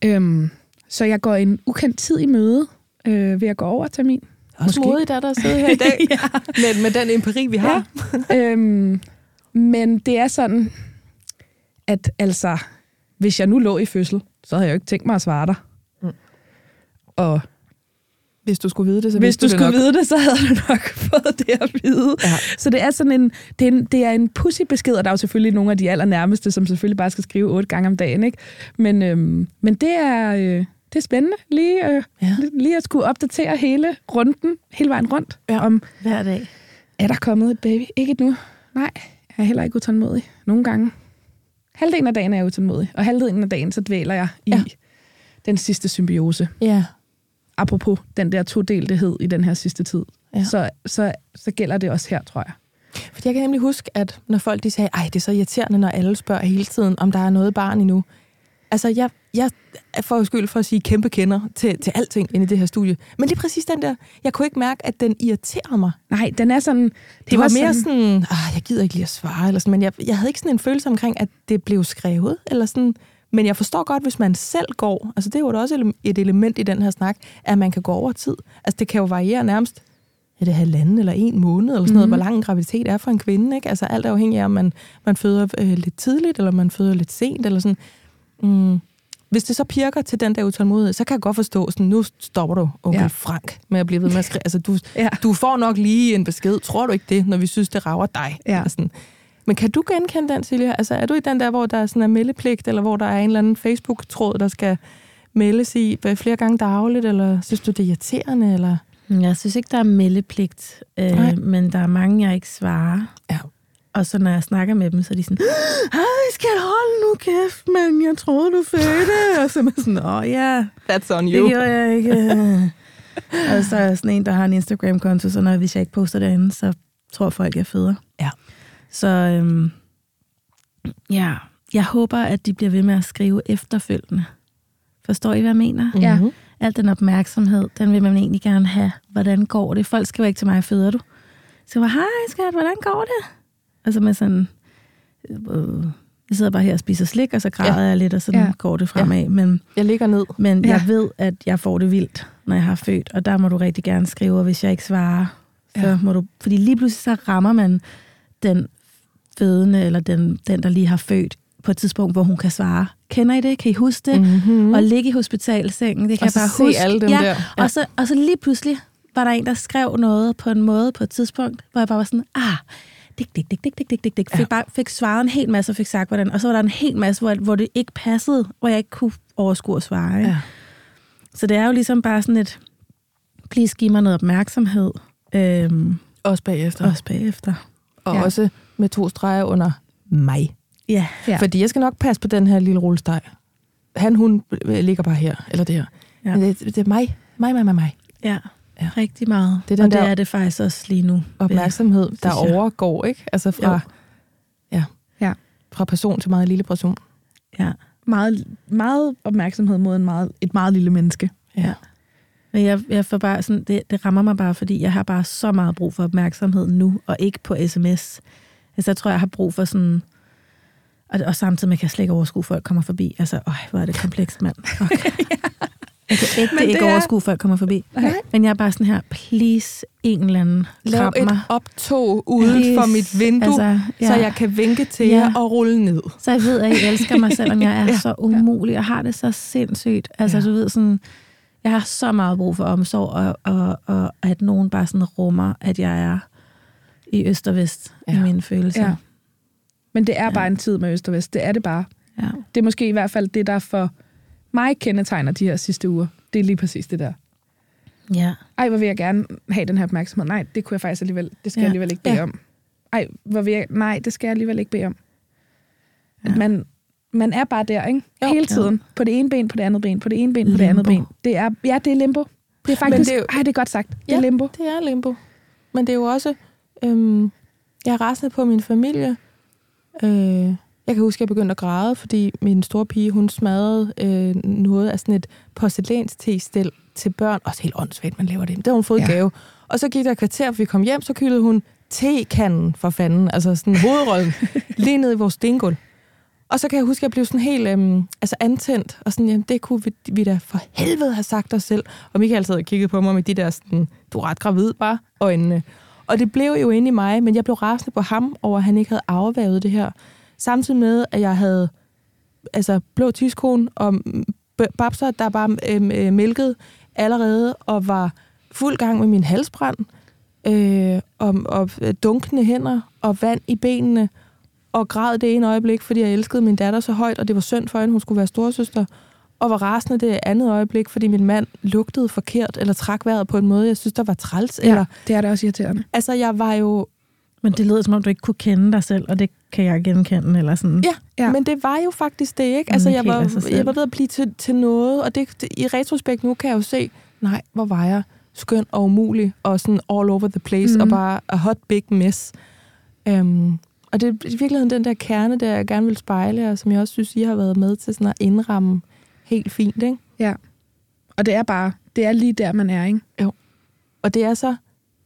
Øhm, så jeg går en ukendt tid i møde øh, ved at gå over termin. Også Måske. modigt er der at sidde her i dag, <laughs> ja. med, med den empiri, vi har. øhm, men det er sådan, at altså, hvis jeg nu lå i fødsel, så havde jeg jo ikke tænkt mig at svare dig. Og Hvis du skulle vide det, så hvis du det skulle nok. vide det, så havde du nok <laughs> fået det at vide. Ja. Så det er sådan en, det er en, det er en pussy besked, og der er jo selvfølgelig nogle af de allernærmeste, som selvfølgelig bare skal skrive otte gange om dagen. Ikke? Men, øhm, men det er... Øh, det er spændende lige, øh, Ja. lige at skulle opdatere hele runden, hele vejen rundt, Ja. om Hver dag. er der kommet et baby? Ikke nu. Nej, jeg er heller ikke utålmodig. Nogle gange. Halvdelen af dagen er jeg utålmodig, og halvdelen af dagen, så dvæler jeg i ja. den sidste symbiose. Ja. Apropos den der todelthed i den her sidste tid. Ja. Så, så, så gælder det også her, tror jeg. Fordi jeg kan nemlig huske, at når folk de sagde, ej, det er så irriterende, når alle spørger hele tiden, om der er noget barn endnu. Altså, jeg, jeg får skyld for at sige kæmpe kender til, til alting inde i det her studie. Men lige præcis den der, jeg kunne ikke mærke, at den irriterede mig. Nej, den er sådan... Det var mere sådan, ah, jeg gider ikke lige at svare, eller sådan, men jeg, jeg havde ikke sådan en følelse omkring, at det blev skrevet, eller sådan, men jeg forstår godt, hvis man selv går, altså det er jo også et element i den her snak, at man kan gå over tid. Altså det kan jo variere nærmest, er det halvanden eller en måned, eller sådan noget, Mhm. hvor lang en graviditet er for en kvinde, ikke? Altså alt er afhængig af, om man, man føder øh, lidt tidligt, eller man føder lidt sent, eller sådan. Mm. Hvis det så pirker til den der utålmodighed, så kan jeg godt forstå, sådan, nu stopper du, onkel Ja. Frank, med at blive ved med at skrive. Altså, du, Ja. du får nok lige en besked, tror du ikke det, når vi synes, det rager dig? Ja. Sådan. Men kan du genkende den, Silja? Altså, er du i den der, hvor der er sådan en meldepligt, eller hvor der er en eller anden Facebook-tråd, der skal meldes i øh, flere gange dagligt, eller synes du, det er irriterende, eller... Jeg synes ikke, der er meldepligt, Nej. øh, men der er mange, jeg ikke svarer. Ja. Og så når jeg snakker med dem, så er de sådan, Hej, skal holde nu kæft, men jeg troede, du fødte. Og så er man sådan, åh oh, ja, That's on det you. gjorde jeg ikke. og så er jeg sådan en, der har en Instagram-konto, så når, hvis jeg ikke poster derinde, så tror folk, jeg føder. Ja. Så øhm, ja, jeg håber, at de bliver ved med at skrive efterfølgende. Forstår I, hvad jeg mener? Ja. Mhm. Al den opmærksomhed, den vil man egentlig gerne have. Hvordan går det? Folk skriver ikke til mig, føder du? Så jeg var, hej skat, hvordan går det? Og så med sådan, øh, jeg sidder bare her og spiser slik, og så græder ja. jeg lidt, og sådan Ja. går det fremad. Ja. Men, Jeg ligger ned. men Ja. jeg ved, at jeg får det vildt, når jeg har født, og der må du rigtig gerne skrive, og hvis jeg ikke svarer, så ja. må du... Fordi lige pludselig så rammer man den fødende, eller den, den, der lige har født, på et tidspunkt, hvor hun kan svare. Kender I det? Kan I huske det? Mm-hmm. Og ligge i hospitalsengen, det kan og jeg bare se huske. alle dem ja, der. Ja. Og, så, og så lige pludselig var der en, der skrev noget på en måde på et tidspunkt, hvor jeg bare var sådan, ah, dik, dik, dik, dik, dik, dik, dik, dik. Fik, Ja. bare, fik svaret en hel masse og fik sagt, hvordan. Og så var der en hel masse, hvor, hvor det ikke passede, hvor jeg ikke kunne overskue at svare. Ikke? Ja. Så det er jo ligesom bare sådan et, please giv mig noget opmærksomhed, øhm, Også bagefter. også bagefter. Og Ja. også med to streger under mig. Ja, Ja. Ja. Fordi jeg skal nok passe på den her lille rullesteg. Han, hun øh, ligger bare her, eller der. Ja. Ja. Men det, det er mig, mig, mig, mig, mig. ja, Ja. ja. rigtig meget. Det er den og det der er det faktisk også lige nu. Opmærksomhed, der overgår, ikke? Altså fra, Jo. ja, Ja. fra person til meget lille person. Ja. Meget, meget opmærksomhed mod en meget, et meget lille menneske. Ja. Men jeg, jeg får bare sådan, det, det rammer mig bare, fordi jeg har bare så meget brug for opmærksomhed nu, og ikke på sms. Altså, jeg tror, jeg har brug for sådan... Og, og samtidig med, kan jeg slet ikke overskue, folk kommer forbi. Altså, øj, hvor er det komplekst, mand. <laughs> Okay. Jeg kan ægte Men det ikke er- overskue, folk kommer forbi. Nej. Men jeg er bare sådan her, please, en eller anden, Lav et mig. optog uden Please. for mit vindue, Altså, ja. ja. så jeg kan vinke til Ja. ja. jer og rulle ned. Så jeg ved, at I elsker mig, selvom jeg <laughs> er Ja. så umulig og har det så sindssygt. Altså, Ja. du ved sådan, jeg har så meget brug for omsorg, og, og, og at nogen bare sådan rummer, at jeg er i øst og vest ja. i mine følelser. Ja. Men det er Ja. bare en tid med Øst og Vest. Det er det bare. Ja. Det er måske i hvert fald det, der for mig kendetegner de her sidste uger. Det er lige præcis det der. ja. Ej, hvor vil jeg gerne have den her opmærksomhed. Nej, det kunne jeg faktisk alligevel, det skal Ja. jeg alligevel ikke bede Ja. om. Ej, hvor vil jeg, nej, det skal jeg alligevel ikke bede om. Ja. At man, man er bare der, ikke? Jo. Hele tiden. På det ene ben, på det andet ben, på det ene ben, på det andet ben. Det er, ja, det er limbo. Det er faktisk, det er jo- ej, det er godt sagt. Det er Ja. limbo. Det er limbo. Men det er jo også... Øhm, jeg er rasende på min familie. Øh, jeg kan huske, at jeg begyndte at græde, fordi min store pige, hun smadrede øh, noget af sådan et porcelænstestil til børn. Også helt åndssvagt, man laver det. Det har hun fået ja. gave. Og så gik der et kvarter, for vi kom hjem, så kyldede hun tekanden for fanden. Altså sådan hovedrollen <laughs> lige ned i vores stengulv. Og så kan jeg huske, at jeg blev sådan helt øhm, altså antændt, og sådan, jamen, det kunne vi, vi da for helvede have sagt os selv. Og Michael sad og kiggede på mig med de der, sådan, du er ret gravid bare, øjnene. Og det blev jo inde i mig, men jeg blev rasende på ham over, at han ikke havde afvævet det her. Samtidig med, at jeg havde altså, blå tidskone og babser, der bare øhm, øh, mælkede allerede, og var fuld gang med min halsbrand, øh, og, og øh, dunkende hænder, og vand i benene, og græd det ene øjeblik, fordi jeg elskede min datter så højt, og det var synd for hende, hun skulle være storsøster, og var rasende det andet øjeblik, fordi min mand lugtede forkert, eller trak vejret på en måde, jeg synes, der var træls. Ja. Eller, det er da også irriterende. altså, jeg var jo... Men det lyder, som om du ikke kunne kende dig selv, og det kan jeg genkende, eller sådan. Ja, Ja. men det var jo faktisk det, ikke? Altså, er jeg var, jeg var ved at blive til, til noget, og det, det, i retrospekt nu kan jeg jo se, nej, hvor var jeg skøn og umulig, og sådan all over the place, Mhm. mm. og bare a hot big mess. Øhm, Og det er i virkeligheden den der kerne, der jeg gerne vil spejle, og som jeg også synes, I har været med til sådan at indramme helt fint, ikke? Ja. Og det er bare, det er lige der, man er, ikke? Og det er så,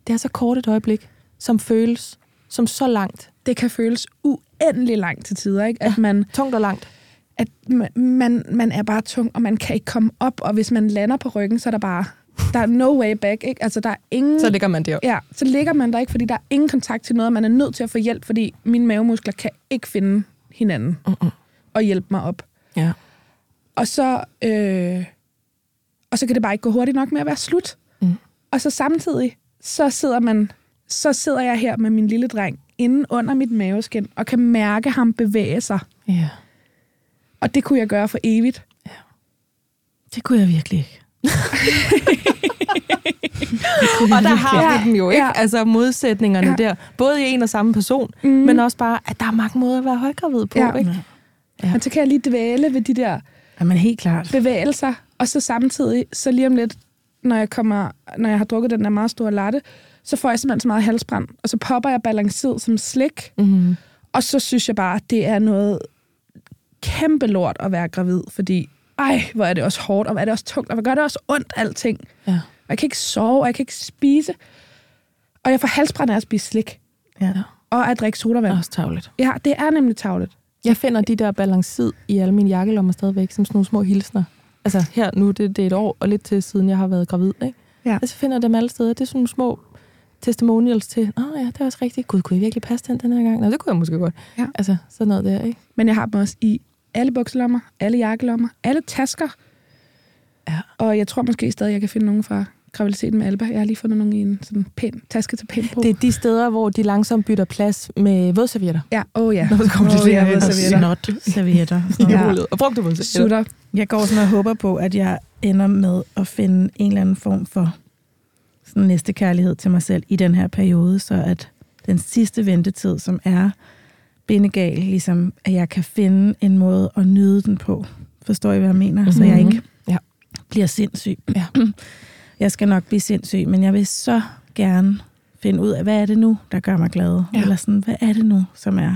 det er så kort et øjeblik, som føles som så langt. Det kan føles uendelig langt til tider, ikke? At man, Tungt og langt. at man, man, er bare tung, og man kan ikke komme op, og hvis man lander på ryggen, så er der bare, der er no way back, ikke? Altså, der er ingen... Så ligger man der. Ja, så ligger man der ikke, fordi der er ingen kontakt til noget, og man er nødt til at få hjælp, fordi mine mavemuskler kan ikke finde hinanden Mm-mm. og hjælpe mig op. Ja. Og så, øh, og så kan det bare ikke gå hurtigt nok med at være slut. Mm. Og så samtidig, så sidder man, så sidder jeg her med min lille dreng inde under mit maveskin, og kan mærke ham bevæge sig. Ja. Og det kunne jeg gøre for evigt. Det kunne jeg virkelig ikke. Og der har Ja, vi den jo, ikke? ja. Altså modsætningerne Ja. der. Både i en og samme person, Mm. men også bare, at der er mange måder at være højgravid på, Ja. ikke? Ja. Men så kan jeg lige dvæle ved de der Jamen helt klart. bevægelser, og så samtidig, så lige om lidt, når jeg, kommer, når jeg har drukket den der meget store latte, så får jeg simpelthen så meget halsbrand, og så popper jeg balanceret som slik, Mm-hmm. og så synes jeg bare, at det er noget kæmpe lort at være gravid, fordi ej, hvor er det også hårdt, og hvor er det også tungt, og hvor gør det også ondt, alting. Ja. Og jeg kan ikke sove, og jeg kan ikke spise, og jeg får halsbrand af at spise slik, Ja. og at drikke sodavand. Også tavligt. Ja, det er nemlig tavlet. Jeg finder de der balancid i alle mine jakkelommer stadigvæk, som sådan nogle små hilsner. Altså her nu, det, det er et år og lidt til siden, jeg har været gravid, ikke? Ja. Og så finder jeg dem alle steder. Det er sådan nogle små testimonials til, åh oh, ja, det er også rigtigt. Gud, kunne jeg virkelig passe den den her gang? Nå, det kunne jeg måske godt. Ja. Altså, sådan noget der, ikke? Men jeg har dem også i alle bukselommer, alle jakkelommer, alle tasker. Ja. Og jeg tror måske stadig, jeg kan finde nogen fra graviditeten med Alba. Jeg har lige fundet nogen i en sådan pæn taske til pæn brug. Det er de steder, hvor de langsomt bytter plads med vådservietter. Ja, åh oh, ja. Nå, så kommer det Åh, til ja, vådservietter. Snot servietter. <laughs> Ja. Og brugte vådservietter. Sutter. Jeg går sådan og håber på, at jeg ender med at finde en eller anden form for sådan næste kærlighed til mig selv i den her periode, så at den sidste ventetid, som er bindegal, ligesom at jeg kan finde en måde at nyde den på. Forstår I, hvad jeg mener? Så jeg Mhm. ikke Ja. bliver sindssyg. Ja. <clears throat> Jeg skal nok blive sindssyg, men jeg vil så gerne finde ud af, hvad er det nu, der gør mig glad? Ja. Eller sådan, hvad er det nu, som er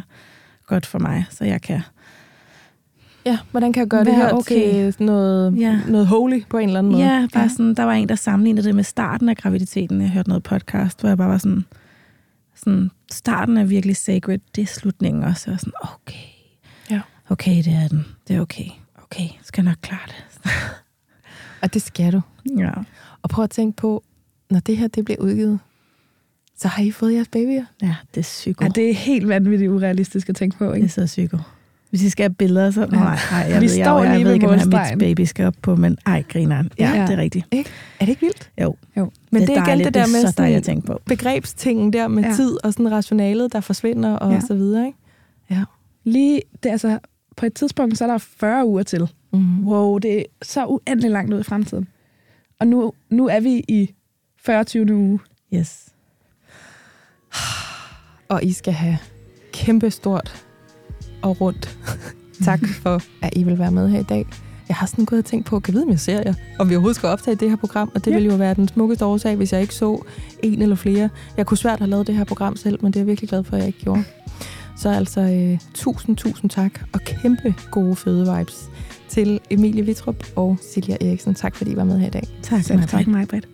godt for mig, så jeg kan Ja, hvordan kan jeg gøre det her okay. til noget, Ja. noget holy på en eller anden måde? Ja, bare sådan, der var en, der sammenlignede det med starten af graviditeten. Jeg hørte noget podcast, hvor jeg bare var sådan, sådan starten er virkelig sacred, det er slutningen også. Var sådan, okay, Ja. okay, det er den. Det er okay. Okay, skal nok klare det. <laughs> Og det skal du. Ja. Og prøv at tænke på, når det her det bliver udgivet, så har I fået jeres babyer. Ja, det er psyko. Ja, det er helt vanvittigt urealistisk at tænke på, det er ikke? så psyko. Hvis I skal have billeder, så... Nej, nej, jeg, Vi ved, jeg, står jeg, jeg lige ved ved ikke, hvad mit baby skal op på, men ej, grineren. Ja, Ja. det er rigtigt. Er det ikke vildt? Jo, Jo. Men det, er er igen det der det med er så dejligt at sådan tænke på. begrebstingen der med Ja. ja. tid og sådan rationalet, der forsvinder og Ja. ja. så videre. Ikke? Lige, det altså, på et tidspunkt, så er der 40 uger til. Mm. Wow, det er så uendelig langt ud i fremtiden. Og nu, nu er vi i 40. uge. Yes. Og I skal have kæmpe stort og rundt. <laughs> tak for, at I vil være med her i dag. Jeg har sådan gået og tænkt på, jeg vide, om jeg ser jer? Om vi overhovedet skal optage det her program, og det Ja. ville jo være den smukkeste årsag, hvis jeg ikke så en eller flere. Jeg kunne svært have lavet det her program selv, men det er jeg virkelig glad for, at jeg ikke gjorde. Så altså, øh, tusind, tusind tak, og kæmpe gode føde vibes til Emilie Vitrup og Silja Eriksen. Tak fordi I var med her i dag. Tak, Selv tak mig, Britt.